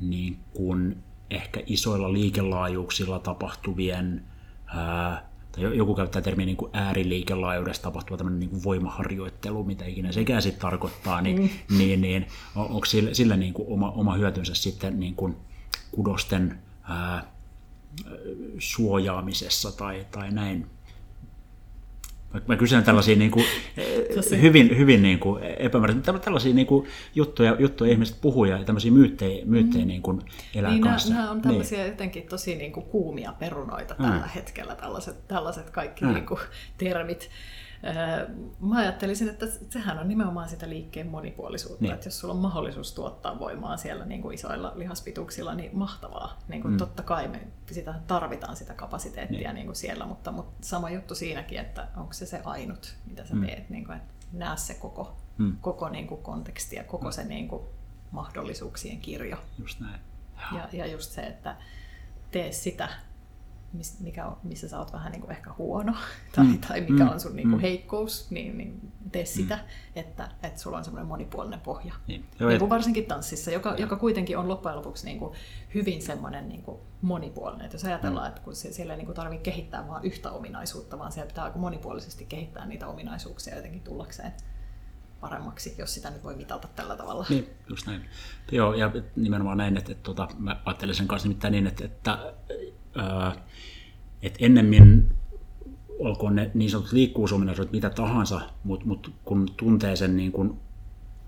niin kuin ehkä isoilla liikelaajuuksilla tapahtuvien ää, tai joku käyttää termiä niin kuin ääriliikelaajuudessa tapahtuva tämmöinen niin kuin voimaharjoittelu, mitä ikinä sekään sitten tarkoittaa, niin, mm. niin, niin on, onko sillä, sillä niin kuin oma, oma hyötynsä sitten niin kuin kudosten ää, suojaamisessa tai, tai näin? Mä kysyn tällaisia niin kuin, hyvin, hyvin niin kuin epämääräisiä, tällaisia niin kuin juttuja, juttuja ihmiset puhuu ja tämmöisiä myyttejä, myyttejä mm. niin kuin elää niin kanssa. Nämä, nämä on tällaisia niin. jotenkin tosi niin kuin kuumia perunoita mm. tällä hetkellä, tällaiset, tällaiset kaikki mm. niin kuin termit. Mä ajattelisin, että sehän on nimenomaan sitä liikkeen monipuolisuutta, niin. että jos sulla on mahdollisuus tuottaa voimaa siellä niin kuin isoilla lihaspituuksilla, niin mahtavaa. Niin kuin mm. Totta kai me sitä tarvitaan sitä kapasiteettia niin. Niin kuin siellä, mutta, mutta sama juttu siinäkin, että onko se se ainut, mitä sä mm. teet, niin kuin, että näe se koko, mm. koko niin kuin konteksti ja koko mm. se niin kuin mahdollisuuksien kirjo. Just näin. Ja, ja just se, että tee sitä mikä on, missä sä oot vähän niin kuin ehkä huono tai, mm. tai mikä mm. on sun niin kuin mm. heikkous, niin, niin tee mm. sitä, mm. että, että sulla on semmoinen monipuolinen pohja. Niin. Joo, niin kuin varsinkin tanssissa, joka, joka kuitenkin on loppujen lopuksi niin kuin hyvin semmoinen niin kuin monipuolinen. Että jos ajatellaan, mm. että kun siellä ei niin kuin tarvitse kehittää vain yhtä ominaisuutta, vaan siellä pitää aika monipuolisesti kehittää niitä ominaisuuksia jotenkin tullakseen paremmaksi, jos sitä nyt voi mitata tällä tavalla. Niin, just näin. Joo, ja nimenomaan näin, että, että tuota, mä ajattelen sen kanssa nimittäin niin, että, että että ennemmin olkoon ne niin sanotut liikkuvuusominaisuudet mitä tahansa, mutta mut kun tuntee sen niin kuin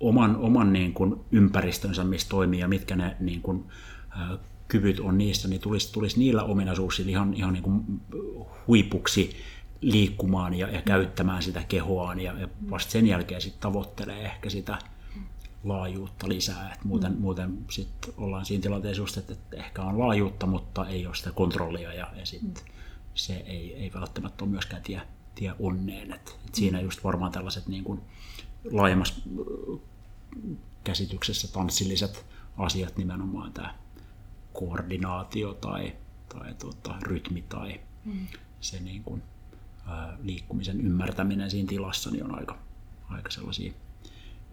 oman, oman niin kuin ympäristönsä, missä toimii ja mitkä ne niin kuin, ä, kyvyt on niissä, niin tulisi, tulisi niillä ominaisuuksilla ihan, ihan niin kuin huipuksi liikkumaan ja, ja käyttämään sitä kehoaan ja, ja vasta sen jälkeen sitten tavoittelee ehkä sitä laajuutta lisää. Et muuten mm. muuten sit ollaan siinä tilanteessa just, että, että ehkä on laajuutta, mutta ei ole sitä kontrollia ja, ja sit mm. se ei, ei välttämättä ole myöskään tie, tie onneen. Et, et siinä just varmaan tällaiset niin kuin laajemmassa käsityksessä tanssilliset asiat nimenomaan tämä koordinaatio tai, tai tuota, rytmi tai mm. se niin kuin, ää, liikkumisen ymmärtäminen siinä tilassa niin on aika, aika sellaisia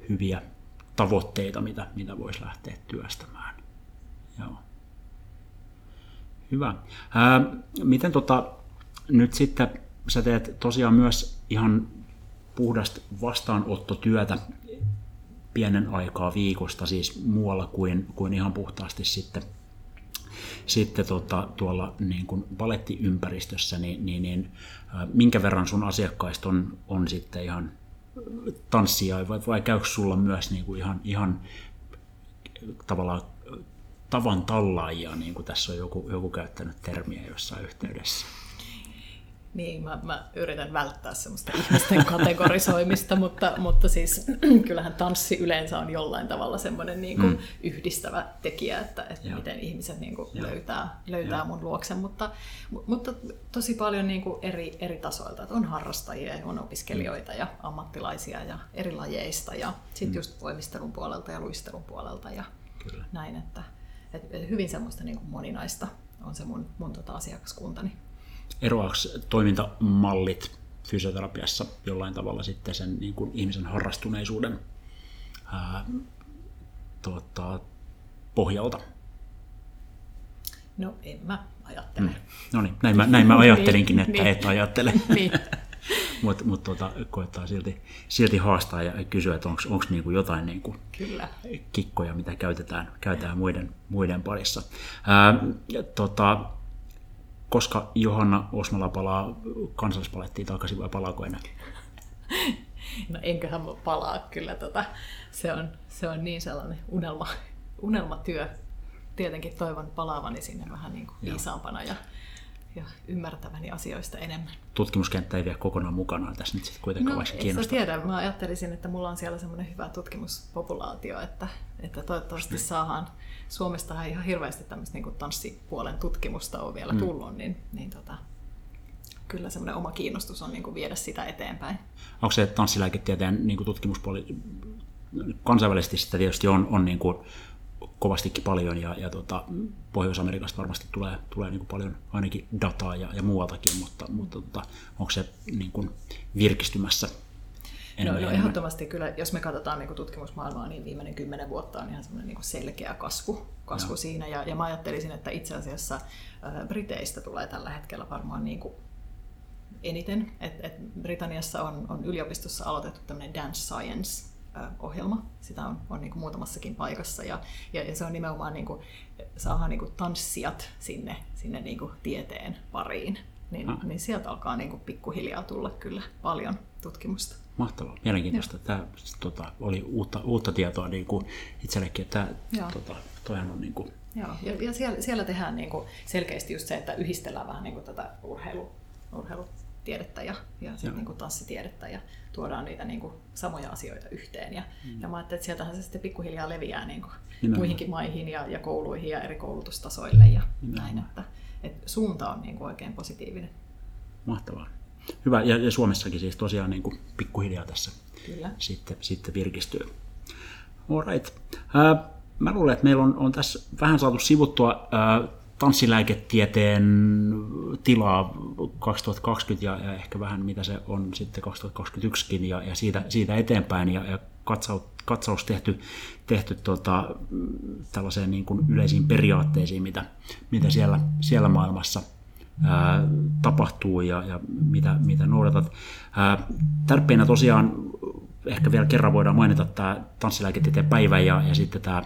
hyviä tavoitteita, mitä, mitä voisi lähteä työstämään. Joo. Hyvä. Ää, miten tota, nyt sitten sä teet tosiaan myös ihan puhdasta vastaanottotyötä pienen aikaa viikosta, siis muualla kuin, kuin ihan puhtaasti sitten, sitten tota, tuolla niin kuin balettiympäristössä, niin, niin, niin minkä verran sun asiakkaista on, on sitten ihan tanssia, vai, vai käykö sulla myös niin kuin ihan, ihan tavallaan tavan tallaajia, niin kuin tässä on joku, joku käyttänyt termiä jossain yhteydessä? Niin, mä, mä yritän välttää semmoista ihmisten kategorisoimista, mutta, mutta siis kyllähän tanssi yleensä on jollain tavalla semmoinen niin kuin mm. yhdistävä tekijä, että, että miten ihmiset niin kuin löytää, löytää mun luoksen, mutta, mutta tosi paljon niin kuin eri, eri tasoilta, että on harrastajia, on opiskelijoita ja ammattilaisia ja eri lajeista ja sitten mm. just voimistelun puolelta ja luistelun puolelta ja Kyllä. näin, että, että hyvin semmoista niin kuin moninaista on se mun, mun tota asiakaskuntani eroaako toimintamallit fysioterapiassa jollain tavalla sitten sen niin kuin ihmisen harrastuneisuuden ää, tuota, pohjalta? No en mä ajattele. Mm. No niin, näin mä, näin mä ajattelinkin, että niin, et ajattele. niin. Mutta mut tuota, koettaa silti, silti haastaa ja kysyä, että onko niinku jotain niinku Kyllä. kikkoja, mitä käytetään, käytetään muiden, muiden parissa. Ää, ja, tota, koska Johanna Osmala palaa kansallispalettiin takaisin vai palaako enää? No enköhän palaa kyllä. Tota, se, on, se on niin sellainen unelma, unelmatyö. Tietenkin toivon palaavani sinne vähän niin kuin viisaampana ja, ja ymmärtäväni asioista enemmän. Tutkimuskenttä ei vie kokonaan mukana tässä nyt sitten kuitenkaan no, vaikka tiedä. Mä ajattelisin, että mulla on siellä semmoinen hyvä tutkimuspopulaatio, että, että toivottavasti niin. Saadaan Suomesta ihan hirveästi tämmöistä niin tanssipuolen tutkimusta on vielä mm. tullut, niin, niin tota, kyllä semmoinen oma kiinnostus on niin kuin viedä sitä eteenpäin. Onko se tanssilääketieteen niin kuin tutkimuspuoli, kansainvälisesti sitä tietysti on, on niin kuin kovastikin paljon ja, ja tota, Pohjois-Amerikasta varmasti tulee, tulee niin kuin paljon ainakin dataa ja, ja muualtakin, mutta, mutta tota, onko se niin kuin virkistymässä No, no ehdottomasti kyllä, jos me katsotaan niin tutkimusmaailmaa, niin viimeinen kymmenen vuotta on ihan semmoinen niin selkeä kasvu, kasvu no. siinä. Ja, ja mä ajattelisin, että itse asiassa äh, Briteistä tulee tällä hetkellä varmaan niin kuin eniten. Et, et Britanniassa on, on yliopistossa aloitettu tämmöinen Dance Science ohjelma. Sitä on, on niin kuin muutamassakin paikassa ja, ja, ja se on nimenomaan niin kuin, saadaan niin kuin tanssijat sinne, sinne niin kuin tieteen pariin niin, Ah. niin sieltä alkaa niin kuin pikkuhiljaa tulla kyllä paljon tutkimusta. Mahtavaa, mielenkiintoista. Tämä tota, oli uutta, uutta tietoa niin kuin itsellekin, että Joo. tota, toihan on niin kuin, Joo, ja, ja siellä, siellä tehdään niin kuin selkeästi just se, että yhdistellään vähän niin kuin tätä urheilu, urheilutiedettä ja, ja sit Joo. niin kuin tanssitiedettä ja tuodaan niitä niin kuin samoja asioita yhteen. Ja, mm. ja mä ajattelin, että sieltähän se sitten pikkuhiljaa leviää niin kuin Nimenomaan. muihinkin maihin ja, ja kouluihin ja eri koulutustasoille ja Nimenomaan. näin, että, että suunta on niin kuin oikein positiivinen. mahtavaa. Hyvä, ja, ja Suomessakin siis tosiaan niin kuin pikkuhiljaa tässä Kyllä. sitten, sitten virkistyy. Alright. Äh, mä luulen, että meillä on, on tässä vähän saatu sivuttua äh, tanssilääketieteen tilaa 2020 ja, ja ehkä vähän mitä se on sitten 2021kin ja, ja siitä, siitä eteenpäin ja, ja katsaus, katsaus tehty, tehty tota, tällaiseen niin kuin yleisiin periaatteisiin, mitä, mitä siellä, siellä maailmassa ää, tapahtuu ja, ja mitä, mitä noudatat. Ää, tärpeinä tosiaan ehkä vielä kerran voidaan mainita tämä tanssilääketieteen päivä ja, ja sitten tämä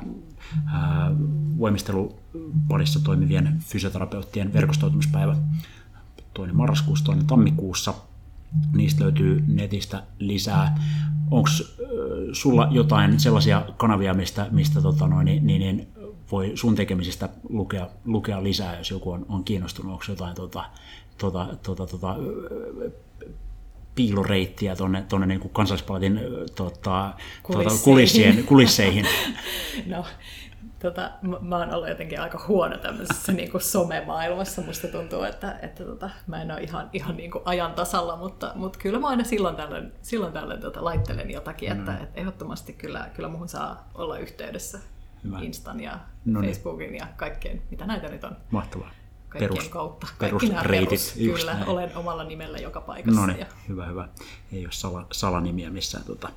ää, voimisteluparissa toimivien fysioterapeuttien verkostoitumispäivä toinen marraskuussa, toinen tammikuussa. Niistä löytyy netistä lisää. Onko sulla jotain sellaisia kanavia, mistä, mistä tota noin, niin, niin, niin voi sun tekemisistä lukea, lukea lisää, jos joku on, on kiinnostunut? Onko jotain tota, tota, tota, tota, piiloreittiä tuonne, tuonne niin kuin kansallispalatin tota, tuota, Kulisseihin. kulissien, kulisseihin. No, tota, mä, oon ollut jotenkin aika huono tämmöisessä niin kuin somemaailmassa. Musta tuntuu, että, että tota, mä en ole ihan, ihan niin kuin ajan tasalla, mutta, mutta kyllä mä aina silloin tällöin, silloin tällöin tota, laittelen jotakin, että, Mm. että ehdottomasti kyllä, kyllä muhun saa olla yhteydessä Hyvä. Instan ja No niin. Facebookin ja kaikkeen, mitä näitä nyt on. Mahtavaa. Kaikkien Perus- kautta. Kaikki nämä perusreitit, perus, kyllä, näin. olen omalla nimellä joka paikassa. No niin, ja, hyvä, hyvä. Ei ole sala, salanimiä missään. Tota.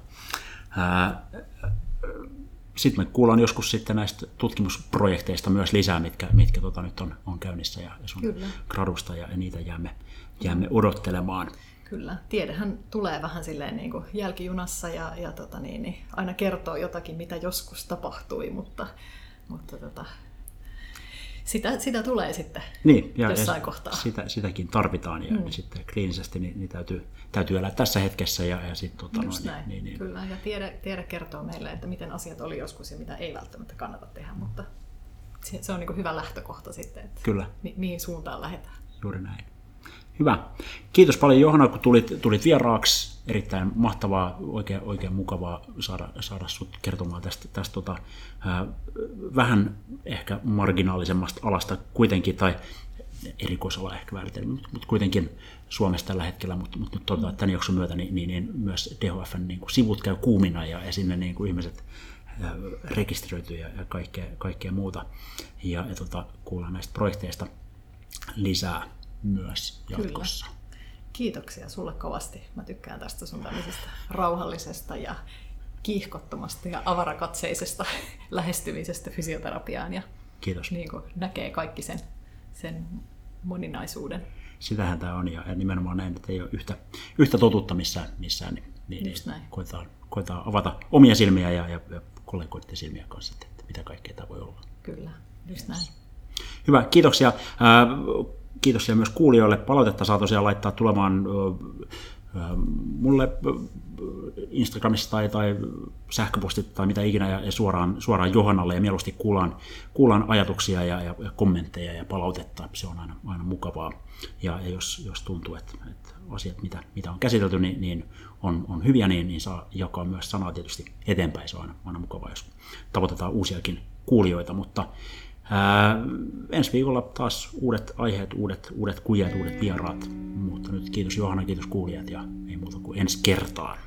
Ää, sitten me kuullaan joskus sitten näistä tutkimusprojekteista myös lisää, mitkä, mitkä tota nyt on, on käynnissä ja, ja sun Kyllä. gradusta ja, ja niitä jäämme, jäämme odottelemaan. Kyllä. Tiedehän tulee vähän silleen niin kuin jälkijunassa ja, ja tota niin, niin aina kertoo jotakin, mitä joskus tapahtui, mutta, mutta tota, sitä, sitä tulee sitten Niin, ja, jossain ja kohtaa. Sitä, sitäkin tarvitaan ja mm. sitten kliinisesti niin, niin täytyy, täytyy elää tässä hetkessä ja, ja sitten tota, Just noin, näin, niin, niin, kyllä. Ja tiede, tiede kertoo meille, että miten asiat oli joskus ja mitä ei välttämättä kannata tehdä, mutta se, se on niin kuin hyvä lähtökohta sitten, että Kyllä. mi, mihin suuntaan lähdetään. Juuri näin. Hyvä. Kiitos paljon Johanna, kun tulit, tulit vieraaksi. Erittäin mahtavaa, oikein, oikein mukavaa saada, saada sut kertomaan tästä, tästä tota, ää, vähän ehkä marginaalisemmasta alasta kuitenkin, tai erikoisala ehkä määritelmä, mutta, mutta kuitenkin Suomessa tällä hetkellä, mutta, mutta nyt toivotaan, että tämän jakson myötä niin, niin, niin myös DHFn niin kuin sivut käy kuumina ja, ja sinne niin kuin ihmiset rekisteröityy ja, ja kaikkea, kaikkea muuta. Ja, ja tota, kuullaan näistä projekteista lisää myös jatkossa. Kiitoksia sulle kovasti. Mä tykkään tästä sun tämmöisestä rauhallisesta ja kiihkottomasta ja avarakatseisesta lähestymisestä fysioterapiaan ja Kiitos. niin kuin näkee kaikki sen, sen moninaisuuden. Sitähän tämä on ja nimenomaan näin, että ei ole yhtä, yhtä totuutta missään, missään niin, niin, näin. koetaan, koetaan avata omia silmiä ja, ja, ja kollegoiden silmiä kanssa, että, mitä kaikkea tämä voi olla. Kyllä, just näin. Hyvä, kiitoksia. Ää, Kiitoksia myös kuulijoille. Palautetta saa tosiaan laittaa tulemaan mulle Instagramissa tai, tai sähköpostit tai mitä ikinä ja, ja suoraan, suoraan Johannalle ja mieluusti kuullaan, kuullaan ajatuksia ja, ja, ja kommentteja ja palautetta. Se on aina, aina mukavaa. Ja, ja jos, jos tuntuu, että, että asiat, mitä, mitä on käsitelty, niin, niin on, on hyviä, niin, niin saa jakaa myös sanaa tietysti eteenpäin. Se on aina, aina mukavaa, jos tavoitetaan uusiakin kuulijoita, mutta Ensi viikolla taas uudet aiheet, uudet, uudet kujet, uudet vieraat. Mutta nyt kiitos Johanna, kiitos kuulijat ja ei muuta kuin ensi kertaan.